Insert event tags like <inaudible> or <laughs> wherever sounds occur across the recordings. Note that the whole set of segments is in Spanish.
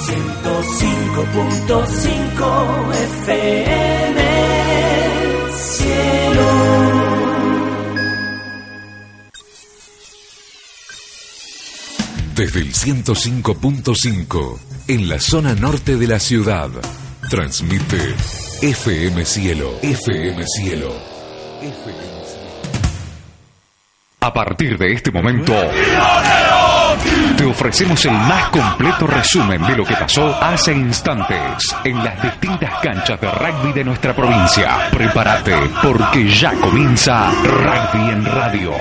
105.5 FM Cielo. Desde el 105.5, en la zona norte de la ciudad, transmite FM Cielo. FM Cielo. FM Cielo. A partir de este momento, te ofrecemos el más completo resumen de lo que pasó hace instantes en las distintas canchas de rugby de nuestra provincia. Prepárate, porque ya comienza Rugby en Radio.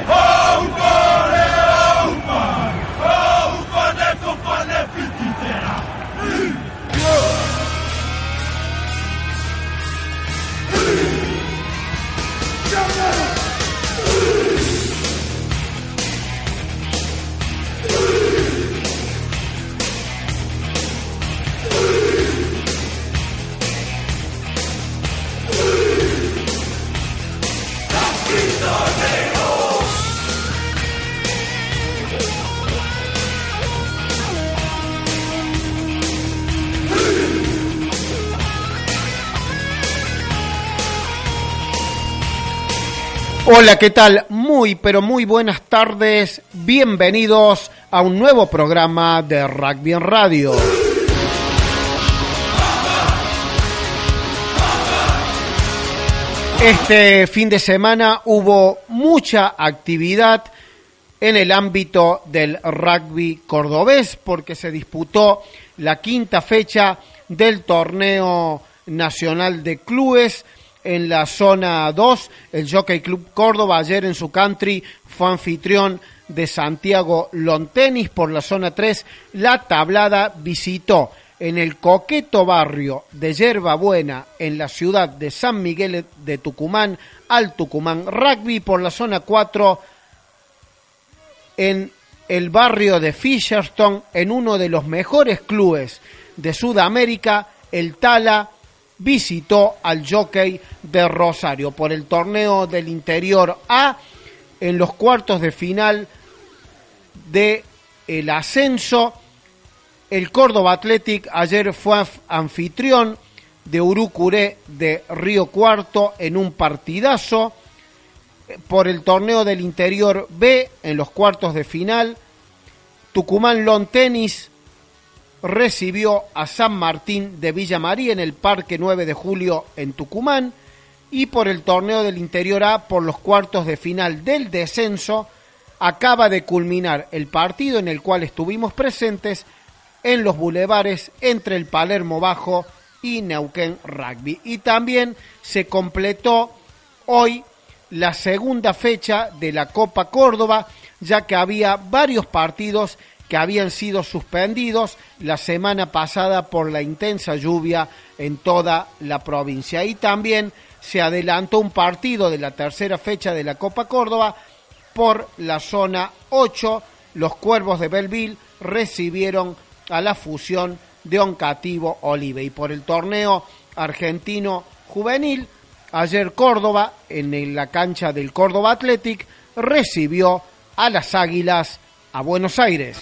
Hola, ¿qué tal? Muy, pero muy buenas tardes. Bienvenidos a un nuevo programa de Rugby en Radio. Este fin de semana hubo mucha actividad en el ámbito del rugby cordobés porque se disputó la quinta fecha del torneo nacional de clubes en la zona 2. El Jockey Club Córdoba ayer en su country fue anfitrión de Santiago Lontenis por la zona 3. La tablada visitó en el coqueto barrio de Yerba Buena en la ciudad de San Miguel de Tucumán al Tucumán Rugby por la zona 4 en el barrio de Fisherton en uno de los mejores clubes de Sudamérica, el Tala visitó al jockey de Rosario por el torneo del interior A en los cuartos de final de el ascenso. El Córdoba Athletic ayer fue anfitrión de Urucuré de Río Cuarto en un partidazo por el torneo del interior B en los cuartos de final. Tucumán Lon Tenis recibió a San Martín de Villa María en el Parque 9 de Julio en Tucumán y por el torneo del Interior A por los cuartos de final del descenso acaba de culminar el partido en el cual estuvimos presentes en los bulevares entre el Palermo Bajo y Neuquén Rugby. Y también se completó hoy la segunda fecha de la Copa Córdoba, ya que había varios partidos que habían sido suspendidos la semana pasada por la intensa lluvia en toda la provincia. Y también se adelantó un partido de la tercera fecha de la Copa Córdoba por la zona 8. Los Cuervos de Belville recibieron a la fusión de Oncativo Olive. Y por el torneo argentino juvenil, ayer Córdoba, en la cancha del Córdoba Athletic, recibió a las Águilas a Buenos Aires.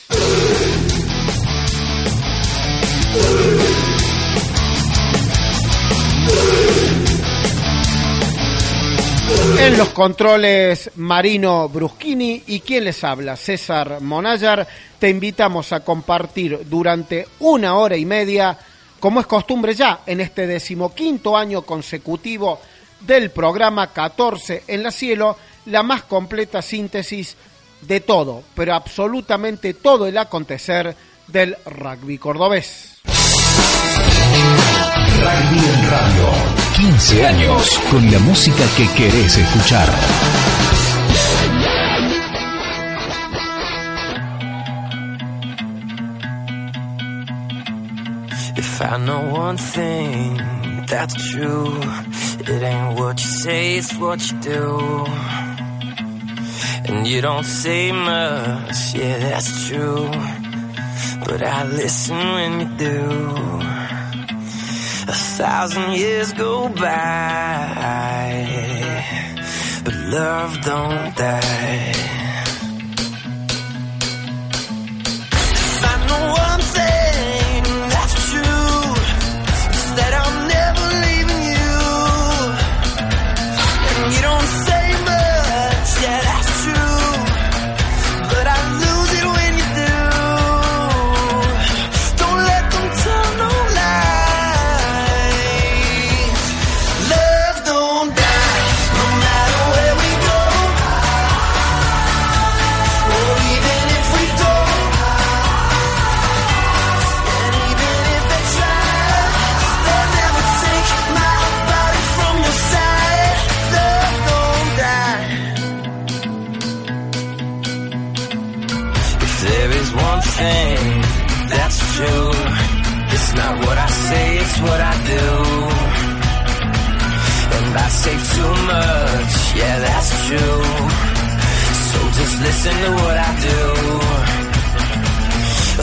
En los controles Marino Bruschini. Y quien les habla, César Monayar, te invitamos a compartir durante una hora y media, como es costumbre ya en este decimoquinto año consecutivo del programa 14 en la cielo, la más completa síntesis de todo, pero absolutamente todo el acontecer del rugby cordobés. Rugby en Radio. 15 años con la música que querés escuchar. If I know one thing that's true, it ain't what you say, it's what you do. And you don't say much, yeah, that's true. But I listen when you do. A thousand years go by, but love don't die. Not what I say, it's what I do. And I say too much, yeah, that's true. So just listen to what I do.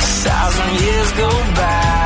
A thousand years go by.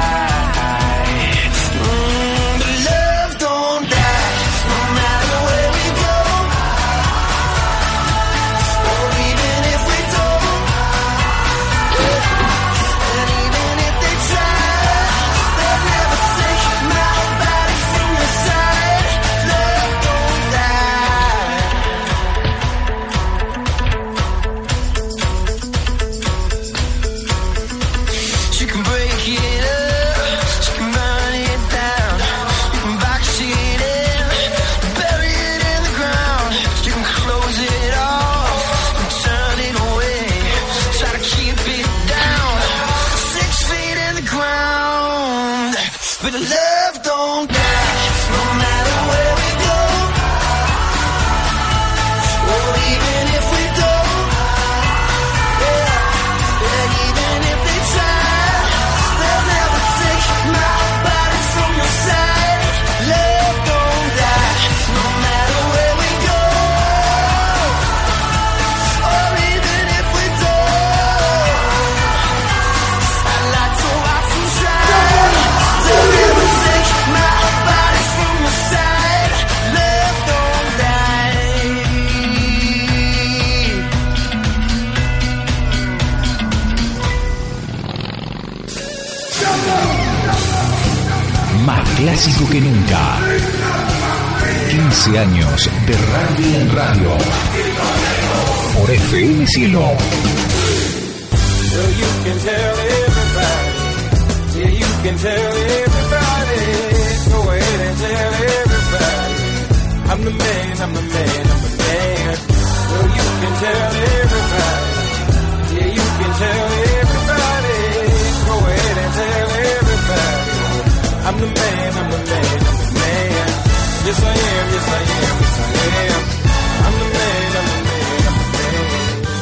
Clásico que nunca. 15 años de rugby en radio. Por FM Cielo. I'm the man, I'm the man, I'm the man. So you can tell everybody. Yeah, you can tell everybody.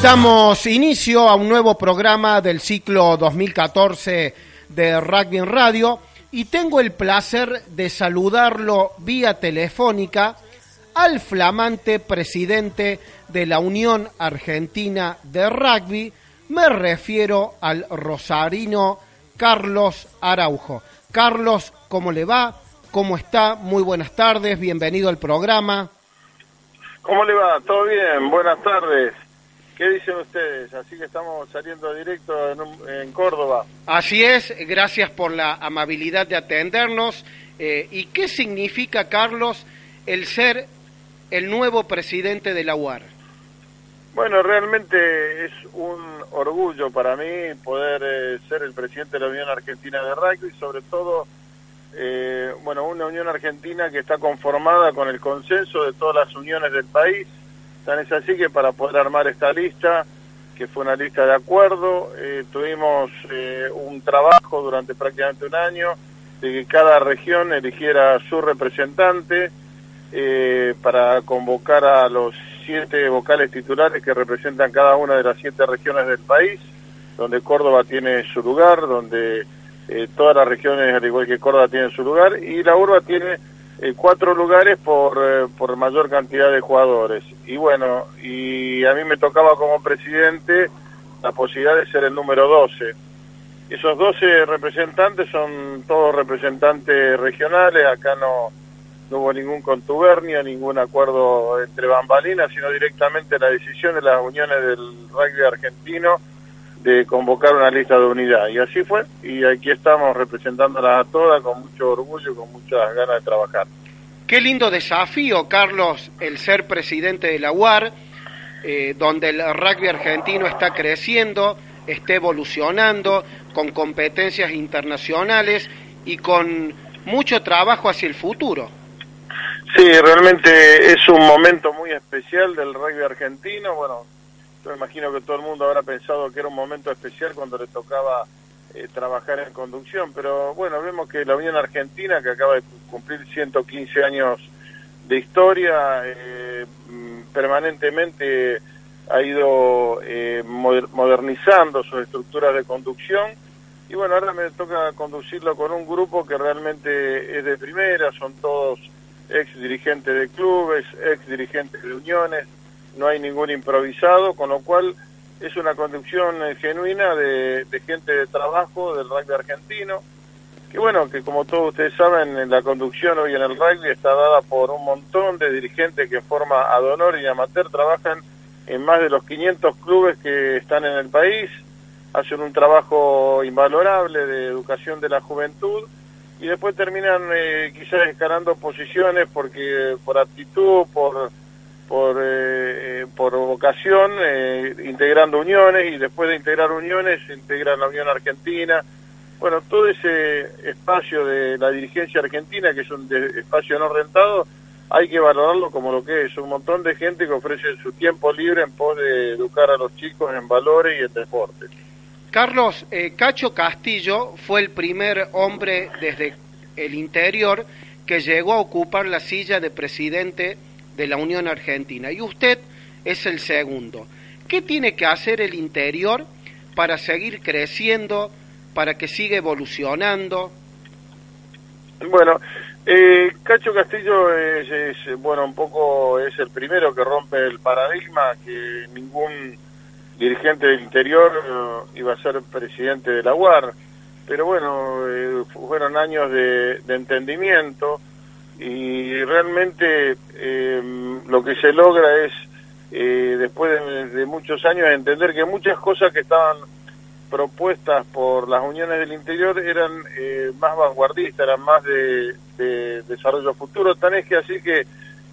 Damos inicio a un nuevo programa del ciclo 2014 de Rugby Radio y tengo el placer de saludarlo vía telefónica al flamante presidente de la Unión Argentina de Rugby, me refiero al rosarino Carlos Araujo. Carlos, ¿cómo le va? ¿Cómo está? Muy buenas tardes, bienvenido al programa. ¿Cómo le va? ¿Todo bien? Buenas tardes. ¿Qué dicen ustedes? Así que estamos saliendo directo en, un- en Córdoba. Así es, gracias por la amabilidad de atendernos. Eh, ¿Y qué significa, Carlos, el ser el nuevo presidente de la UAR? Bueno, realmente es un orgullo para mí poder eh, ser el presidente de la Unión Argentina de Rugby, sobre todo, eh, bueno, una Unión Argentina que está conformada con el consenso de todas las uniones del país. Tan es así que para poder armar esta lista, que fue una lista de acuerdo, eh, tuvimos eh, un trabajo durante prácticamente un año de que cada región eligiera su representante eh, para convocar a los siete vocales titulares que representan cada una de las siete regiones del país, donde Córdoba tiene su lugar, donde eh, todas las regiones, al igual que Córdoba, tienen su lugar, y la urba tiene eh, cuatro lugares por, eh, por mayor cantidad de jugadores. Y bueno, y a mí me tocaba como presidente la posibilidad de ser el número 12. Esos 12 representantes son todos representantes regionales, acá no, no hubo ningún contubernio, ningún acuerdo entre bambalinas, sino directamente la decisión de las uniones del rugby argentino de convocar una lista de unidad. Y así fue, y aquí estamos representándolas a todas con mucho orgullo y con muchas ganas de trabajar. Qué lindo desafío, Carlos, el ser presidente de la UAR, eh, donde el rugby argentino está creciendo, está evolucionando, con competencias internacionales y con mucho trabajo hacia el futuro. Sí, realmente es un momento muy especial del rugby argentino. Bueno, yo imagino que todo el mundo habrá pensado que era un momento especial cuando le tocaba eh, trabajar en conducción, pero bueno, vemos que la Unión Argentina, que acaba de cumplir 115 años de historia, eh, mm, permanentemente ha ido eh, moder- modernizando sus estructuras de conducción. Y bueno, ahora me toca conducirlo con un grupo que realmente es de primera, son todos ex dirigentes de clubes, ex dirigentes de uniones, no hay ningún improvisado, con lo cual es una conducción eh, genuina de, gente de trabajo del rugby argentino, que bueno, que como todos ustedes saben, en la conducción hoy en el rugby está dada por un montón de dirigentes que en forma ad honor y amateur trabajan en más de los 500 clubes que están en el país, hacen un trabajo invalorable de educación de la juventud y después terminan eh, quizás escalando posiciones porque por aptitud, por por eh, eh, por vocación, integrando uniones y después de integrar uniones integran la Unión Argentina. Bueno, todo ese espacio de la dirigencia argentina, que es un espacio no rentado, hay que valorarlo como lo que es, un montón de gente que ofrece su tiempo libre en pos de educar a los chicos en valores y en deporte. Carlos, eh, Cacho Castillo fue el primer hombre desde el interior que llegó a ocupar la silla de presidente de la Unión Argentina y usted es el segundo. ¿Qué tiene que hacer el interior para seguir creciendo, para que siga evolucionando? Bueno, eh, Cacho Castillo es, es, bueno, un poco es el primero que rompe el paradigma que ningún dirigente del interior eh, iba a ser presidente de la UAR. Pero bueno, eh, fueron años de, entendimiento y realmente em, lo que se logra es, eh, después de, muchos años, entender que muchas cosas que estaban propuestas por las uniones del interior eran más vanguardistas, eran más de, de desarrollo futuro. Tan es que así que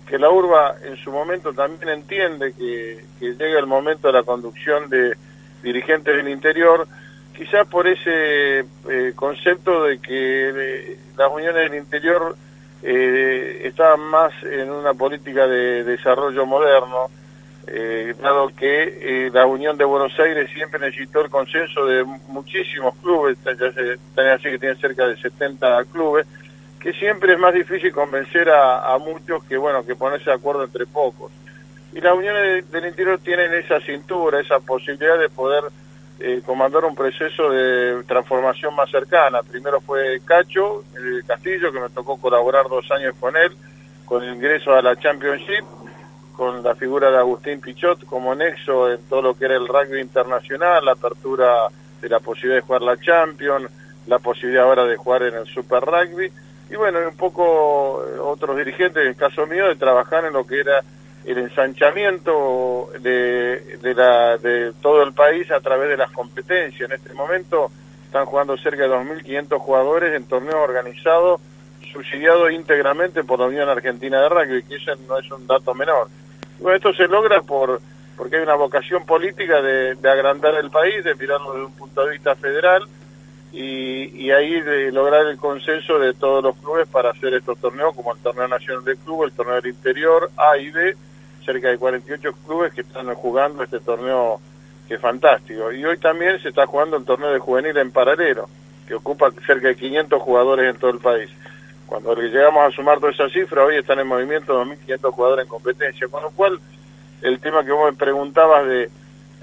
que la urba en su momento también entiende que, llega el momento de la conducción de dirigentes del interior, quizás por ese eh, concepto de que las uniones del interior eh, estaban más en una política de desarrollo moderno, eh, dado que eh, la Unión de Buenos Aires siempre necesitó el consenso de muchísimos clubes, ya así que tiene cerca de 70 clubes, que siempre es más difícil convencer a, muchos que, bueno, que ponerse de acuerdo entre pocos. Y las uniones del interior tienen esa cintura, esa posibilidad de poder eh, comandar un proceso de transformación más cercana. Primero fue Cacho el Castillo, que me tocó colaborar dos años con él, con el ingreso a la Championship, con la figura de Agustín Pichot como nexo en todo lo que era el rugby internacional, la apertura de la posibilidad de jugar la Champions, la posibilidad ahora de jugar en el Super Rugby y bueno, un poco eh, otros dirigentes, en el caso mío, de trabajar en lo que era el ensanchamiento de, de, la, de todo el país a través de las competencias. En este momento están jugando cerca de 2.500 jugadores en torneos organizados, subsidiados íntegramente por la Unión Argentina de Rugby, que eso no es un dato menor. bueno, esto se logra por porque hay una vocación política de, de agrandar el país, de mirarlo desde un punto de vista federal, y, ahí de lograr el consenso de todos los clubes para hacer estos torneos, como el Torneo Nacional de Club, el Torneo del Interior, A y B, cerca de 48 clubes que están jugando este torneo que es fantástico. Y hoy también se está jugando el torneo de juvenil en paralelo, que ocupa cerca de 500 jugadores en todo el país. Cuando llegamos a sumar toda esa cifra, hoy están en movimiento 2.500 jugadores en competencia, con lo cual el tema que vos me preguntabas de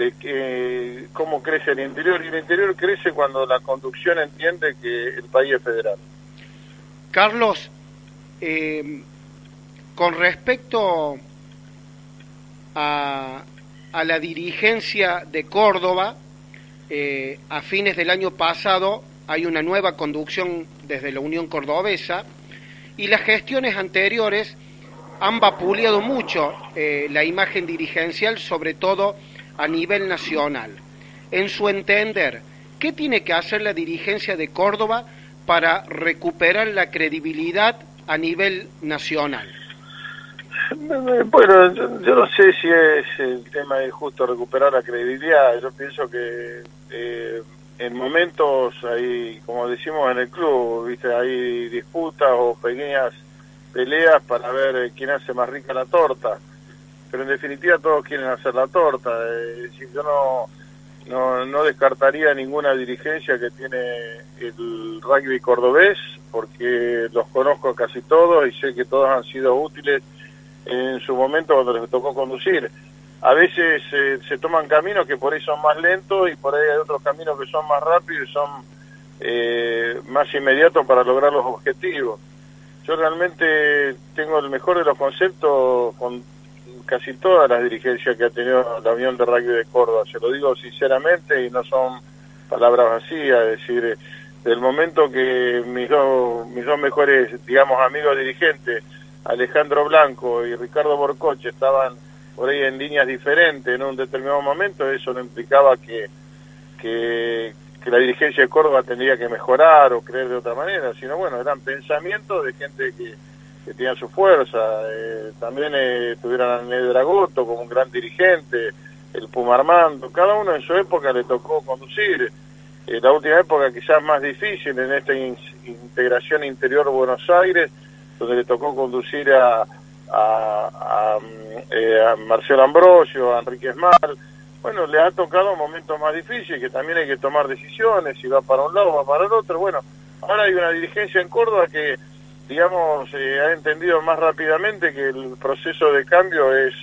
de que, cómo crece el interior. Y el interior crece cuando la conducción entiende que el país es federal. Carlos, eh, con respecto a, la dirigencia de Córdoba, eh, a fines del año pasado hay una nueva conducción desde la Unión Cordobesa y las gestiones anteriores han vapuleado mucho eh, la imagen dirigencial, sobre todo a nivel nacional. En su entender, ¿qué tiene que hacer la dirigencia de Córdoba para recuperar la credibilidad a nivel nacional? <laughs> Bueno, yo, no sé si es el tema de justo recuperar la credibilidad. Yo pienso que eh, en momentos hay, como decimos en el club, viste, hay disputas o pequeñas peleas para ver quién hace más rica la torta pero en definitiva todos quieren hacer la torta. Eh, yo no, no, no descartaría ninguna dirigencia que tiene el rugby cordobés, porque los conozco casi todos y sé que todos han sido útiles en su momento cuando les tocó conducir. A veces eh, se toman caminos que por ahí son más lentos y por ahí hay otros caminos que son más rápidos y son eh, más inmediato para lograr los objetivos. Yo realmente tengo el mejor de los conceptos con casi todas las dirigencias que ha tenido la Unión de Rugby de Córdoba, se lo digo sinceramente y no son palabras vacías, es decir, del momento que mis dos, mis dos mejores, digamos, amigos dirigentes, Alejandro Blanco y Ricardo Borcoche, estaban por ahí en líneas diferentes en un determinado momento, eso no implicaba que, que, la dirigencia de Córdoba tendría que mejorar o creer de otra manera, sino bueno, eran pensamientos de gente que, que tenía su fuerza. Eh, también eh, tuvieron a Ned Dragoto como un gran dirigente, el Puma Armando, cada uno en su época le tocó conducir. Eh, la última época quizás más difícil en esta integración interior Buenos Aires, donde le tocó conducir a, a, eh, a, Marcelo Ambrosio, a Enrique Esmal. Bueno, le ha tocado momentos más difíciles, que también hay que tomar decisiones, si va para un lado o va para el otro. Bueno, ahora hay una dirigencia en Córdoba que, digamos, eh, ha entendido más rápidamente que el proceso de cambio es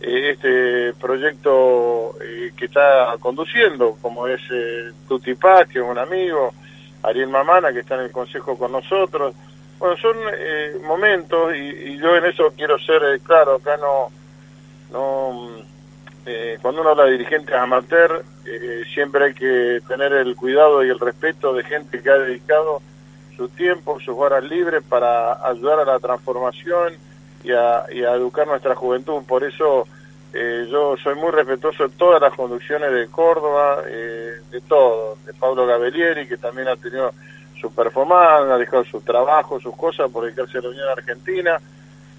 eh, este proyecto que está conduciendo, como es Tuti Paz, que es un amigo, Ariel Mamana, que está en el consejo con nosotros, bueno, son eh, momentos y, yo en eso quiero ser eh, claro, acá no, no eh, cuando uno habla de dirigentes amateur, siempre hay que tener el cuidado y el respeto de gente que ha dedicado su tiempo, sus horas libres para ayudar a la transformación y a, y a educar nuestra juventud. Por eso yo soy muy respetuoso de todas las conducciones de Córdoba, de todo, de Pablo Gabellieri, que también ha tenido su performance, ha dejado su trabajo, sus cosas por dedicarse a la Unión Argentina.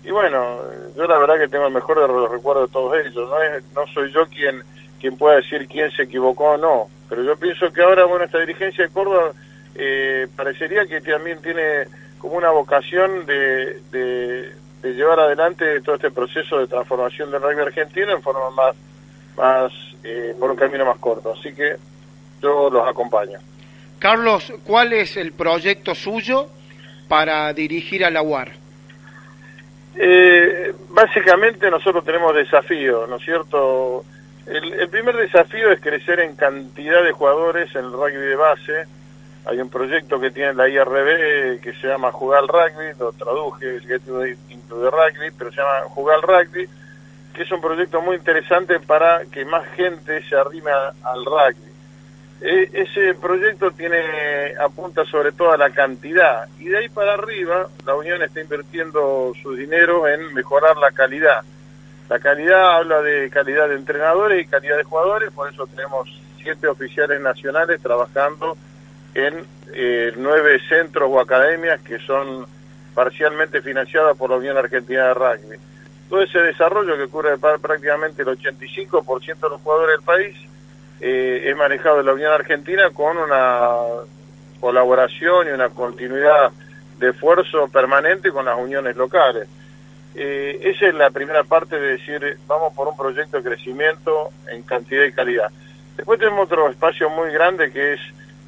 Y bueno, yo la verdad que tengo el mejor de los recuerdos de todos ellos. No, es, no soy yo quien, quien pueda decir quién se equivocó o no. Pero yo pienso que ahora, bueno, esta dirigencia de Córdoba eh, parecería que también tiene como una vocación de, de, llevar adelante todo este proceso de transformación del rugby argentino en forma más, más eh, por un camino más corto. Así que yo los acompaño. Carlos, ¿cuál es el proyecto suyo para dirigir a la UAR? Eh, básicamente nosotros tenemos desafíos, ¿no es cierto? El, primer desafío es crecer en cantidad de jugadores en el rugby de base. Hay un proyecto que tiene la IRB que se llama Jugar Rugby, lo traduje, el Get into the Rugby, pero se llama Jugar Rugby, que es un proyecto muy interesante para que más gente se arrime al rugby. E, ese proyecto tiene apunta sobre todo a la cantidad y de ahí para arriba la Unión está invirtiendo su dinero en mejorar la calidad. La calidad habla de calidad de entrenadores y calidad de jugadores, por eso tenemos siete oficiales nacionales trabajando en eh, nueve centros o academias que son parcialmente financiadas por la Unión Argentina de Rugby. Todo ese desarrollo que cubre prácticamente el 85% de los jugadores del país eh, es manejado la Unión Argentina con una colaboración y una continuidad de esfuerzo permanente con las uniones locales. Eh, esa es la primera parte de decir, vamos por un proyecto de crecimiento en cantidad y calidad. Después tenemos otro espacio muy grande que es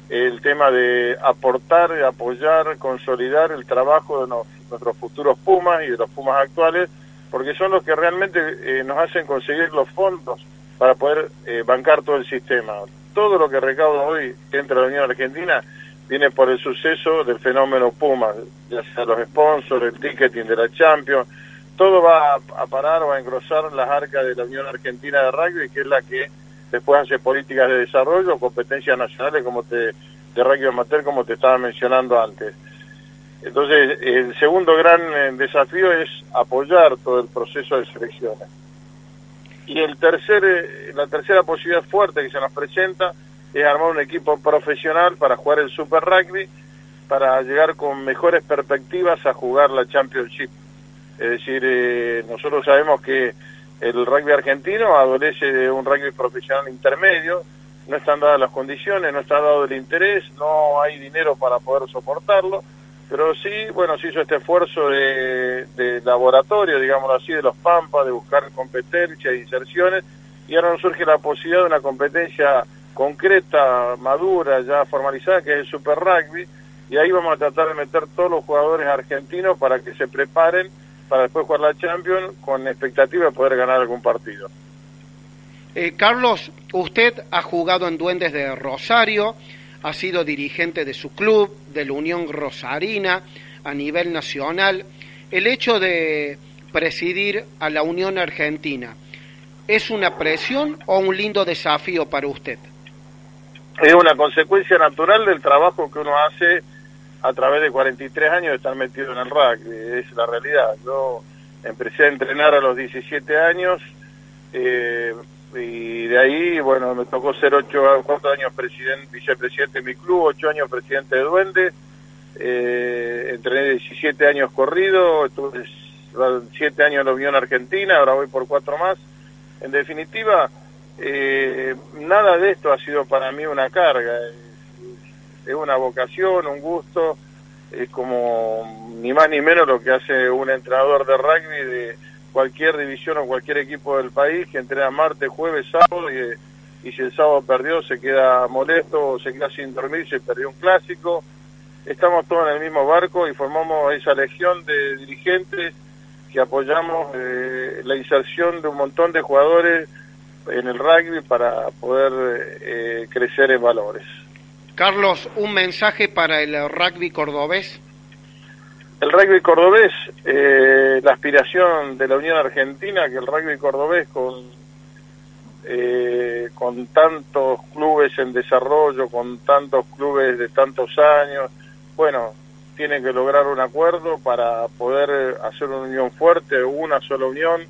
el tema de aportar, apoyar, consolidar el trabajo de nuestros futuros Pumas y de los Pumas actuales, porque son los que realmente eh, nos hacen conseguir los fondos para poder eh, bancar todo el sistema. Todo lo que recauda hoy dentro de la Unión Argentina viene por el suceso del fenómeno Puma, ya sea los sponsors, el ticketing de la Champions, todo va a, parar o a engrosar las arcas de la Unión Argentina de Rugby, que es la que después hace políticas de desarrollo, competencias nacionales como te, de rugby amateur, como te estaba mencionando antes. Entonces, el segundo gran eh, desafío es apoyar todo el proceso de selecciones. Y el tercer, eh, la tercera posibilidad fuerte que se nos presenta es armar un equipo profesional para jugar el Super Rugby, para llegar con mejores perspectivas a jugar la Championship. Es decir, eh, nosotros sabemos que el rugby argentino adolece de un rugby profesional intermedio, no están dadas las condiciones, no está dado el interés, no hay dinero para poder soportarlo pero sí, bueno, se hizo este esfuerzo de, laboratorio, digámoslo así, de los Pampas, de buscar competencias e inserciones, y ahora nos surge la posibilidad de una competencia concreta, madura, ya formalizada, que es el Super Rugby, y ahí vamos a tratar de meter todos los jugadores argentinos para que se preparen para después jugar la Champions con expectativa de poder ganar algún partido. Eh, Carlos, usted ha jugado en Duendes de Rosario, ha sido dirigente de su club, de la Unión Rosarina, a nivel nacional. El hecho de presidir a la Unión Argentina, ¿es una presión o un lindo desafío para usted? Es una consecuencia natural del trabajo que uno hace a través de 43 años de estar metido en el rugby, es la realidad. Yo empecé a entrenar a los 17 años eh, y de ahí, bueno, me tocó ser ocho, cuatro años presidente, vicepresidente de mi club, ocho años presidente de Duende, eh, entrené 17 años corrido, estuve siete años en la Unión Argentina, ahora voy por cuatro más. En definitiva, eh, nada de esto ha sido para mí una carga, es una vocación, un gusto, es como ni más ni menos lo que hace un entrenador de rugby de cualquier división o cualquier equipo del país que entrena martes, jueves, sábado y, y si el sábado perdió se queda molesto o se queda sin dormir se perdió un clásico. Estamos todos en el mismo barco y formamos esa legión de dirigentes que apoyamos eh, la inserción de un montón de jugadores en el rugby para poder eh, crecer en valores. Carlos, un mensaje para el rugby cordobés. El rugby cordobés, eh, la aspiración de la Unión Argentina, que el rugby cordobés con, eh, con tantos clubes en desarrollo, con tantos clubes de tantos años, bueno, tiene que lograr un acuerdo para poder hacer una unión fuerte, una sola unión,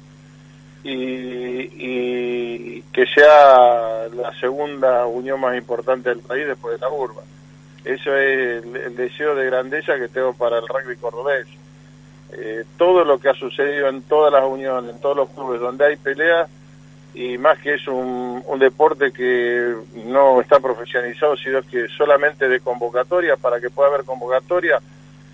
y, que sea la segunda unión más importante del país después de la urba. Eso es el, deseo de grandeza que tengo para el rugby cordobés. Eh, todo lo que ha sucedido en todas las uniones, en todos los clubes donde hay pelea, y más que es un, un deporte que no está profesionalizado, sino que solamente de convocatoria, para que pueda haber convocatoria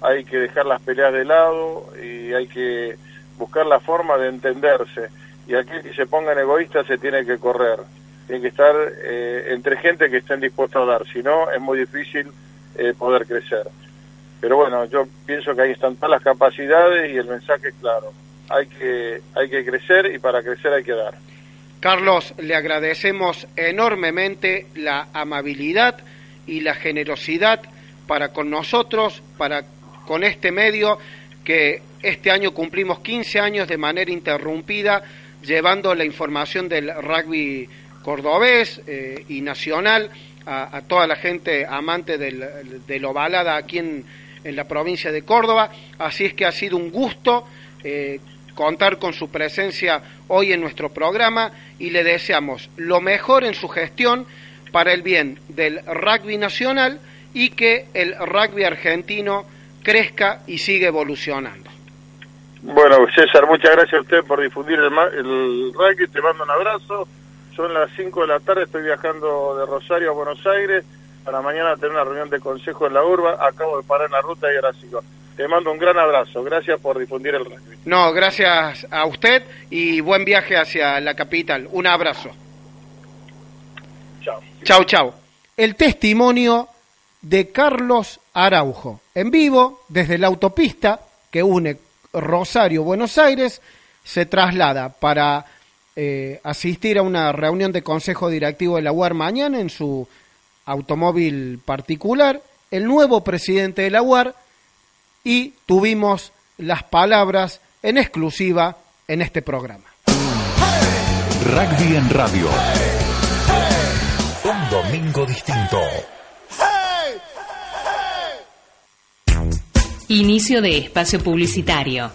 hay que dejar las peleas de lado y hay que buscar la forma de entenderse y aquel que se pongan egoístas se tiene que correr. Tiene que estar eh, entre gente que estén dispuestos a dar, si no es muy difícil eh, poder crecer. Pero bueno, yo pienso que ahí están todas las capacidades y el mensaje es claro. Hay que, hay que crecer y para crecer hay que dar. Carlos, le agradecemos enormemente la amabilidad y la generosidad para con nosotros, para con este medio que este año cumplimos 15 años de manera interrumpida llevando la información del rugby cordobés eh, y nacional a, toda la gente amante del, de lo balada aquí en, en, la provincia de Córdoba. Así es que ha sido un gusto eh, contar con su presencia hoy en nuestro programa y le deseamos lo mejor en su gestión para el bien del rugby nacional y que el rugby argentino crezca y siga evolucionando. Bueno, César, muchas gracias a usted por difundir el, el rugby. Te mando un abrazo. Son las 5 de la tarde, estoy viajando de Rosario a Buenos Aires para mañana tener una reunión de consejo en la urba. Acabo de parar en la ruta y ahora sigo. Te mando un gran abrazo. Gracias por difundir el rugby. No, gracias a usted y buen viaje hacia la capital. Un abrazo. Chao. Chao, chao. El testimonio de Carlos Araujo, en vivo desde la autopista que une Rosario, Buenos Aires, se traslada para eh, asistir a una reunión de consejo directivo de la UAR mañana en su automóvil particular, el nuevo presidente de la UAR, y tuvimos las palabras en exclusiva en este programa. Rugby en radio. Un domingo distinto. Inicio de espacio publicitario.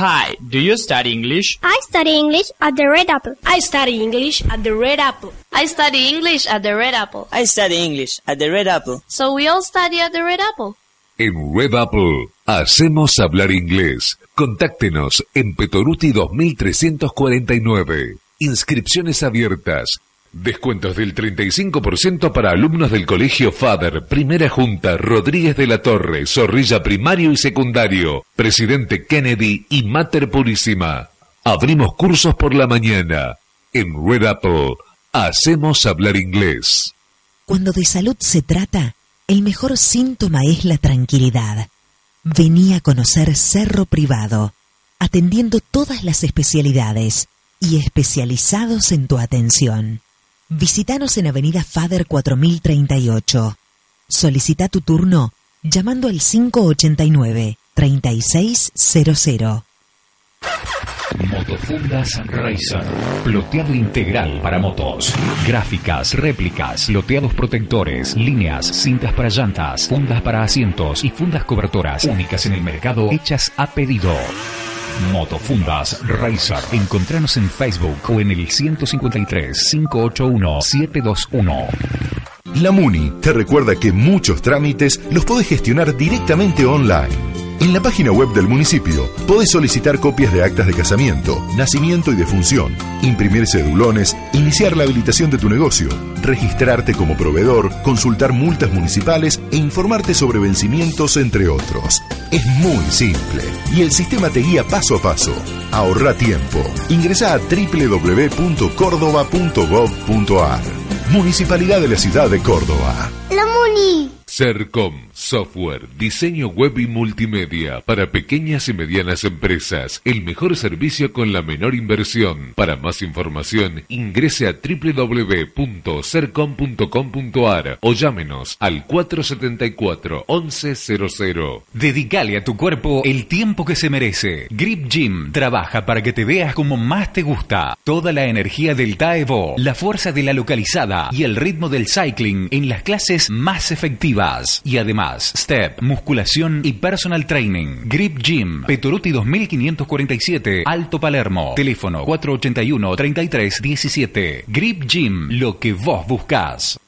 Hi, do you study English? I study English at the Red Apple. I study English at the Red Apple. I study English at the Red Apple. I study English at the Red Apple. So we all study at the Red Apple. En Red Apple hacemos hablar inglés. Contáctenos en Petoruti 2349. Inscripciones abiertas. Descuentos del 35% para alumnos del Colegio Fader, Primera Junta, Rodríguez de la Torre, Zorrilla Primario y Secundario, Presidente Kennedy y Mater Purísima. Abrimos cursos por la mañana. En Red Apple, hacemos hablar inglés. Cuando de salud se trata, el mejor síntoma es la tranquilidad. Vení a conocer Cerro Privado, atendiendo todas las especialidades y especializados en tu atención Visítanos en Avenida Fader 4038. Solicita tu turno llamando al 589 3600. Motofundas Racer. Ploteado integral para motos. Gráficas, réplicas, loteados protectores, líneas, cintas para llantas, fundas para asientos y fundas cobertoras únicas en el mercado hechas a pedido. Motofundas Racer. Encontranos en Facebook o en el 153 581 721. La MUNI te recuerda que muchos trámites los podés gestionar directamente online. En la página web del municipio podés solicitar copias de actas de casamiento, nacimiento y defunción, imprimir cedulones, iniciar la habilitación de tu negocio, registrarte como proveedor, consultar multas municipales e informarte sobre vencimientos, entre otros. Es muy simple y el sistema te guía paso a paso. Ahorra tiempo. Ingresa a www.cordoba.gov.ar. Municipalidad de la Ciudad de Córdoba. La Muni. Sercom Software, diseño web y multimedia para pequeñas y medianas empresas. El mejor servicio con la menor inversión. Para más información, ingrese a www.sercom.com.ar o llámenos al 474 1100. Dedicale a tu cuerpo el tiempo que se merece. Grip Gym trabaja para que te veas como más te gusta. Toda la energía del Taevo, la fuerza de la localizada y el ritmo del cycling en las clases más efectivas y además step, musculación y personal training. Grip Gym, Petoruti 2547, Alto Palermo. Teléfono 481 3317. Grip Gym, lo que vos buscas.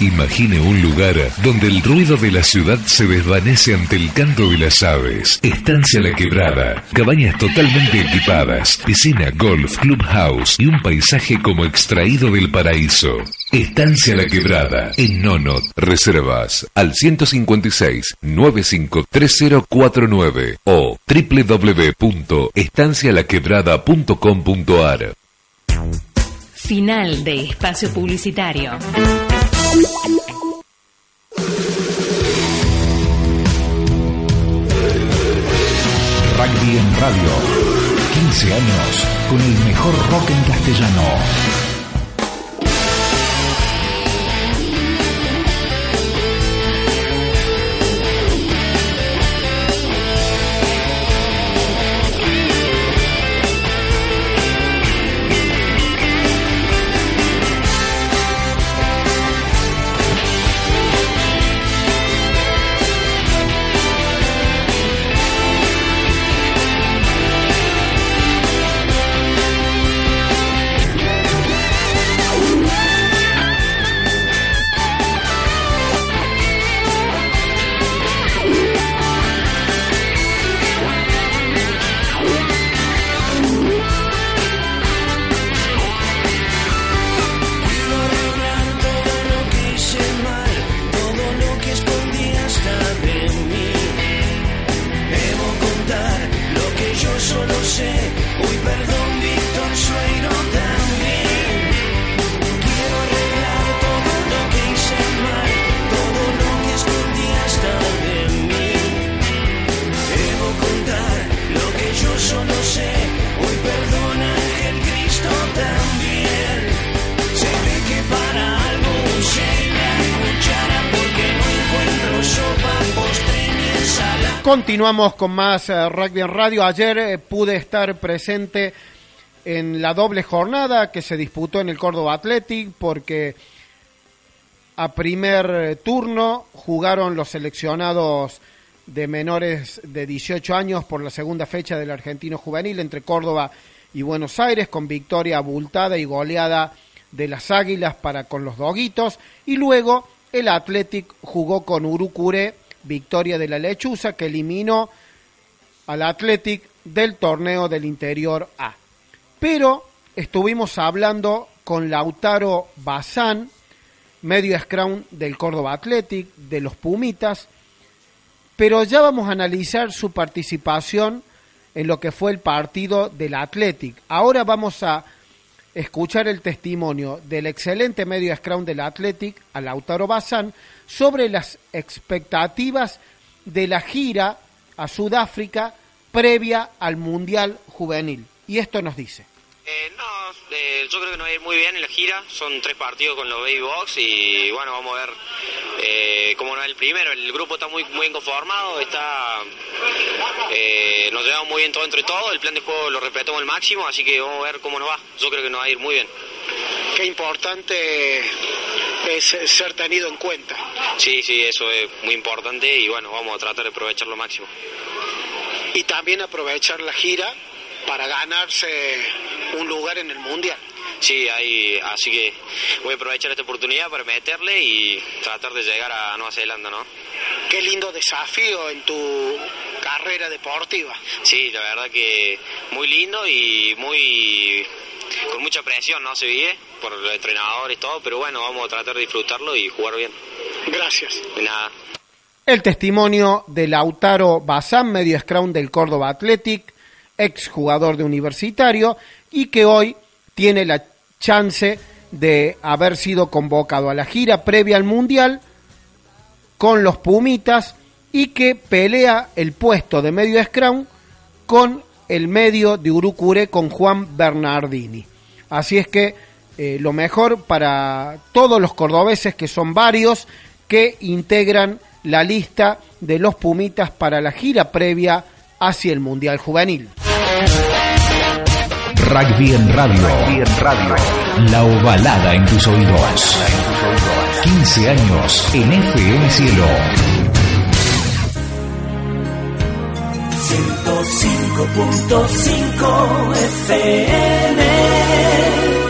Imagine un lugar donde el ruido de la ciudad se desvanece ante el canto de las aves. Estancia La Quebrada. Cabañas totalmente equipadas. Piscina, golf, clubhouse y un paisaje como extraído del paraíso. Estancia La Quebrada. En Nonot. Reservas al 156 953049 o www.estancialaquebrada.com.ar. Final de espacio publicitario. Rugby en radio. 15 años con el mejor rock en castellano. Continuamos con más eh, rugby en radio. Ayer eh, pude estar presente en la doble jornada que se disputó en el Córdoba Athletic porque a primer eh, turno jugaron los seleccionados de menores de 18 años por la segunda fecha del argentino juvenil entre Córdoba y Buenos Aires con victoria abultada y goleada de las Águilas para con los Doguitos y luego el Athletic jugó con Urucure victoria de la Lechuza que eliminó al Athletic del torneo del interior A. Pero estuvimos hablando con Lautaro Bazán, medio scrum del Córdoba Athletic, de los Pumitas, pero ya vamos a analizar su participación en lo que fue el partido del Athletic. Ahora vamos a escuchar el testimonio del excelente medio scrum del Athletic, a Lautaro Bazán, sobre las expectativas de la gira a Sudáfrica previa al Mundial Juvenil. Y esto nos dice. Eh, no, eh, yo creo que nos va a ir muy bien en la gira. Son tres partidos con los Baby Box y bueno, vamos a ver eh, cómo nos va el primero. El grupo está muy, muy bien conformado, está, eh, nos llevamos muy bien todo entre todo. El plan de juego lo respetamos al máximo, así que vamos a ver cómo nos va. Yo creo que nos va a ir muy bien. Qué importante es ser tenido en cuenta. Sí, sí, eso es muy importante y bueno, vamos a tratar de aprovechar lo máximo. Y también aprovechar la gira para ganarse un lugar en el Mundial. Sí, ahí, así que voy a aprovechar esta oportunidad para meterle y tratar de llegar a Nueva Zelanda, ¿no? Qué lindo desafío en tu carrera deportiva. Sí, la verdad que muy lindo y muy con mucha presión, ¿no? Se vive por el entrenador y todo, pero bueno, vamos a tratar de disfrutarlo y jugar bien. Gracias. De nada. El testimonio de Lautaro Bazán, medio scrum del Córdoba Athletic, ex jugador de universitario y que hoy tiene la chance de haber sido convocado a la gira previa al Mundial con los Pumitas y que pelea el puesto de medio scrum con el medio de Urucure con Juan Bernardini. Así es que eh, lo mejor para todos los cordobeses, que son varios, que integran la lista de los Pumitas para la gira previa hacia el Mundial Juvenil. Rugby en radio. en radio. La ovalada en tus oídos. 15 años en FM Cielo. 105.5 FM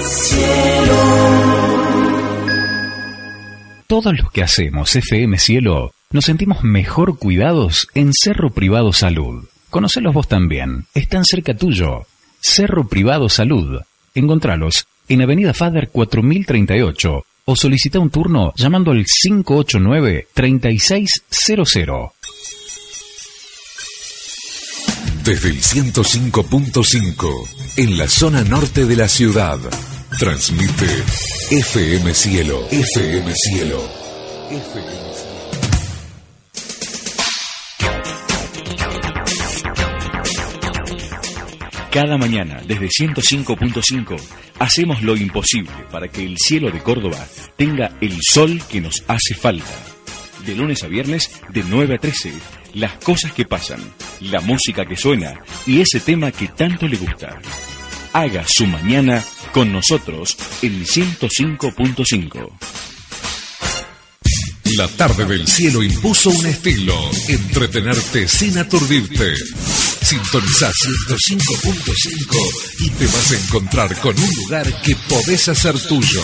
Cielo. Todos los que hacemos FM Cielo nos sentimos mejor cuidados en Cerro Privado Salud. Conocelos vos también. Están cerca tuyo. Cerro Privado Salud. Encontralos en Avenida Fader 4038 o solicita un turno llamando al 589-3600. Desde el 105.5, en la zona norte de la ciudad, transmite FM Cielo. FM Cielo. FM Cada mañana, desde 105.5, hacemos lo imposible para que el cielo de Córdoba tenga el sol que nos hace falta. De lunes a viernes, de 9 a 13, las cosas que pasan, la música que suena y ese tema que tanto le gusta. Haga su mañana con nosotros en 105.5. La tarde del cielo impuso un estilo, entretenerte sin aturdirte. Sintoniza 105.5 y te vas a encontrar con un lugar que podés hacer tuyo.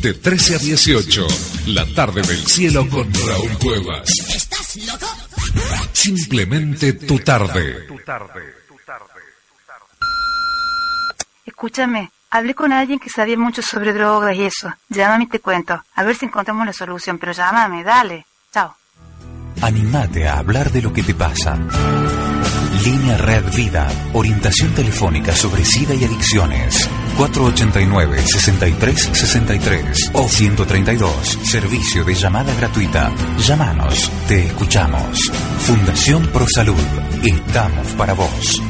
De 13 a 18, la tarde del cielo con Raúl Cuevas. ¿Estás loco? Simplemente tu tarde. Escúchame, hablé con alguien que sabía mucho sobre drogas y eso. Llámame y te cuento. A ver si encontramos la solución, pero llámame, dale. Chao. Animate a hablar de lo que te pasa. Línea Red Vida, orientación telefónica sobre SIDA y adicciones. 489-6363 o 132, servicio de llamada gratuita. Llámanos, te escuchamos. Fundación Pro Salud, estamos para vos.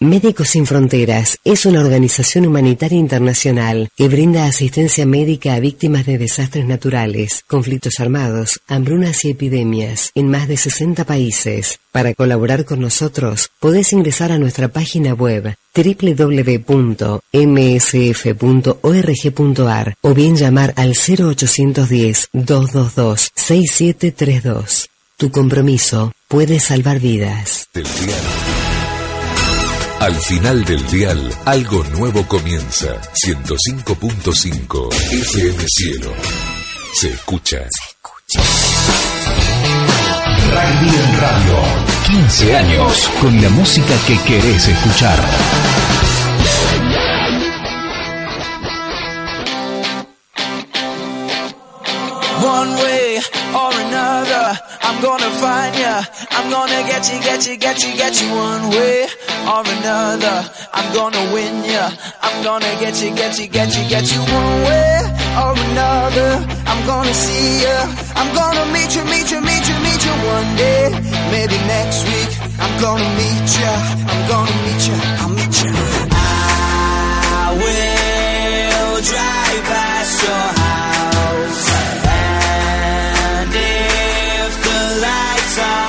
Médicos Sin Fronteras es una organización humanitaria internacional que brinda asistencia médica a víctimas de desastres naturales, conflictos armados, hambrunas y epidemias en más de 60 países. Para colaborar con nosotros, podés ingresar a nuestra página web www.msf.org.ar o bien llamar al 0810-222-6732. Tu compromiso puede salvar vidas. Al final del dial, algo nuevo comienza. 105.5 FM Cielo. Se escucha. Rugby en radio. 15 años con la música que querés escuchar. One way way or another. I'm gonna find ya. I'm gonna get you, get you, get you, get you one way or another. I'm gonna win ya. I'm gonna get you, get you, get you, get you one way or another. I'm gonna see ya. I'm gonna meet you, meet you, meet you, meet you one day. Maybe next week. I'm gonna meet ya. I'm gonna meet ya. I'll meet ya. I will drive past your house. inside.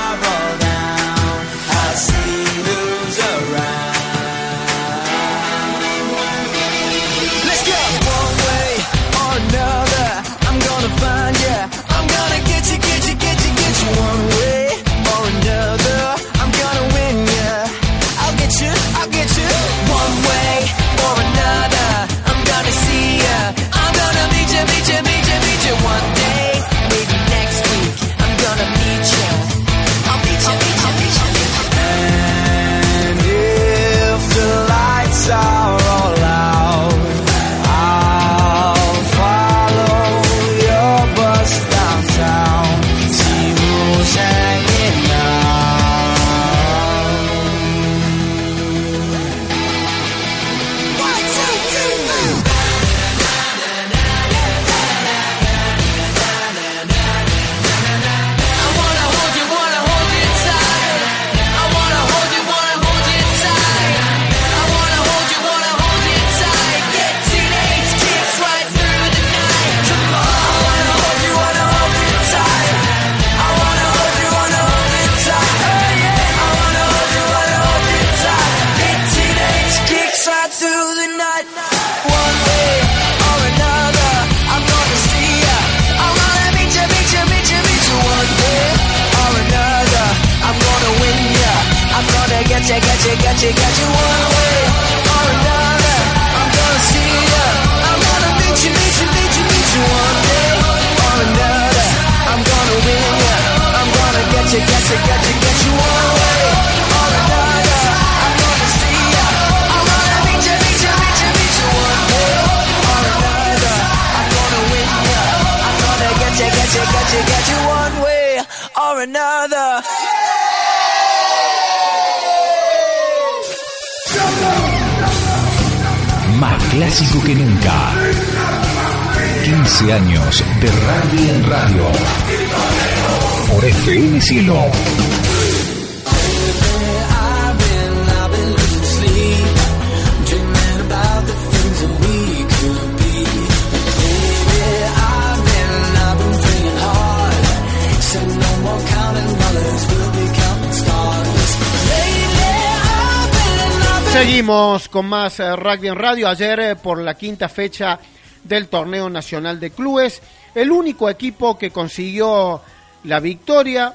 Con más eh, rugby en radio. Ayer, eh, por la quinta fecha del torneo nacional de clubes, el único equipo que consiguió la victoria,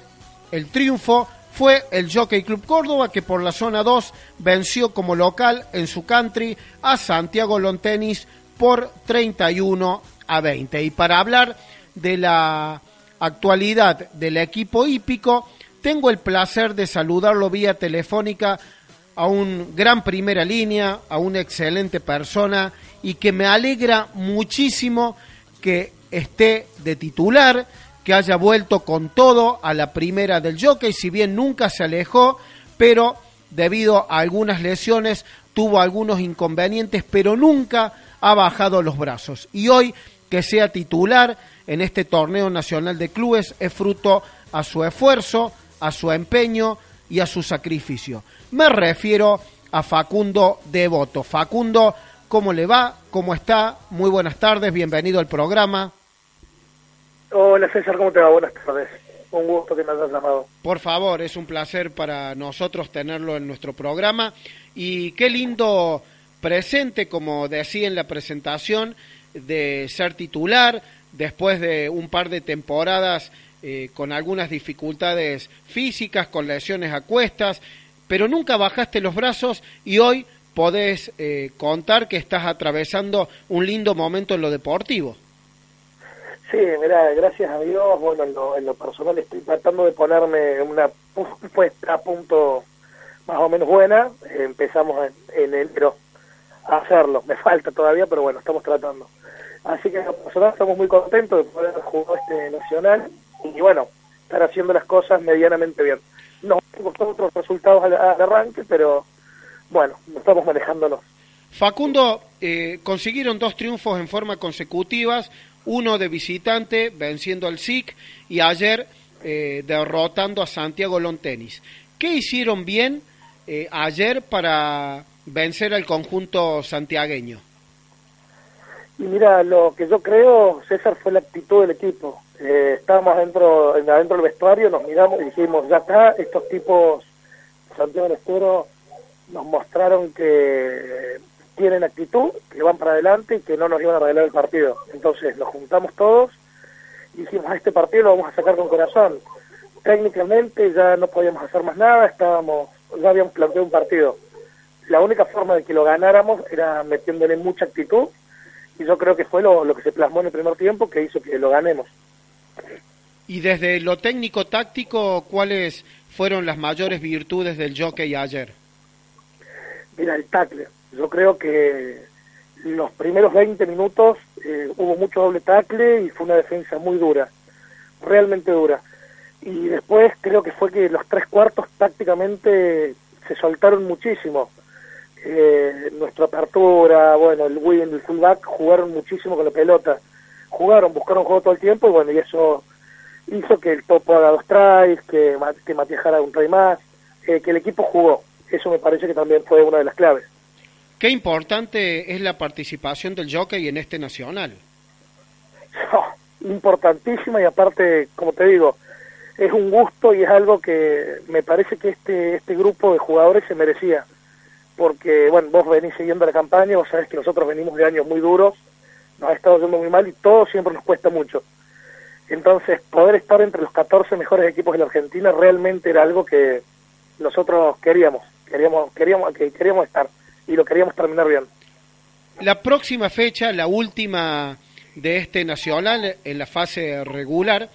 el triunfo, fue el Jockey Club Córdoba, que por la zona 2 venció como local en su country a Santiago Lontenis por 31 a 20. Y para hablar de la actualidad del equipo hípico, tengo el placer de saludarlo vía telefónica a un gran primera línea, a una excelente persona y que me alegra muchísimo que esté de titular, que haya vuelto con todo a la primera del jockey, si bien nunca se alejó, pero debido a algunas lesiones tuvo algunos inconvenientes, pero nunca ha bajado los brazos. Y hoy que sea titular en este torneo nacional de clubes es fruto a su esfuerzo, a su empeño y a su sacrificio. Me refiero a Facundo Devoto. Facundo, ¿cómo le va? ¿Cómo está? Muy buenas tardes, bienvenido al programa. Hola César, ¿cómo te va? Buenas tardes. Un gusto que me hayas llamado. Por favor, es un placer para nosotros tenerlo en nuestro programa y qué lindo presente, como decía en la presentación, de ser titular después de un par de temporadas eh, con algunas dificultades físicas, con lesiones a cuestas, pero nunca bajaste los brazos y hoy podés eh, contar que estás atravesando un lindo momento en lo deportivo. Sí, mira, gracias a Dios, bueno, en lo, en lo personal estoy tratando de ponerme una pu- <laughs> puesta a punto más o menos buena. Empezamos en, en enero a hacerlo. Me falta todavía, pero bueno, estamos tratando. Así que en lo personal estamos muy contentos de poder jugar este nacional y bueno, estar haciendo las cosas medianamente bien. No costó otros resultados al, arranque, pero bueno, estamos manejándonos. Facundo, eh, consiguieron dos triunfos en forma consecutivas, uno de visitante venciendo al SIC y ayer eh, derrotando a Santiago Lontenis. ¿Qué hicieron bien eh, ayer para vencer al conjunto santiagueño? Y mira, lo que yo creo, César, fue la actitud del equipo. Eh, estábamos adentro, adentro del vestuario, nos miramos y dijimos, ya está, estos tipos, Santiago del Estero, nos mostraron que tienen actitud, que van para adelante y que no nos iban a arreglar el partido. Entonces nos juntamos todos y dijimos, este partido lo vamos a sacar con corazón. Técnicamente ya no podíamos hacer más nada, estábamos, ya habíamos planteado un partido. La única forma de que lo ganáramos era metiéndole mucha actitud y yo creo que fue lo, lo que se plasmó en el primer tiempo que hizo que lo ganemos. Y desde lo técnico-táctico, ¿cuáles fueron las mayores virtudes del jockey ayer? Mira, el tackle. Yo creo que los primeros 20 minutos eh, hubo mucho doble tackle y fue una defensa muy dura, realmente dura. Y después creo que fue que los tres cuartos tácticamente se soltaron muchísimo. Eh, nuestra apertura, bueno, el win, el fullback jugaron muchísimo con la pelota. Jugaron, buscaron juego todo el tiempo y bueno, y eso hizo que el topo haga dos tries, que, que Matías haga un try más, eh, que el equipo jugó. Eso me parece que también fue una de las claves. Qué importante es la participación del jockey en este nacional. <laughs> importantísima y aparte, como te digo, es un gusto y es algo que me parece que este este grupo de jugadores se merecía. Porque, bueno, vos venís siguiendo la campaña, vos sabés que nosotros venimos de años muy duros, nos ha estado yendo muy mal y todo siempre nos cuesta mucho. Entonces, poder estar entre los 14 mejores equipos de la Argentina realmente era algo que nosotros queríamos, queríamos, queríamos, que queríamos estar y lo queríamos terminar bien. La próxima fecha, la última de este nacional en la fase regular,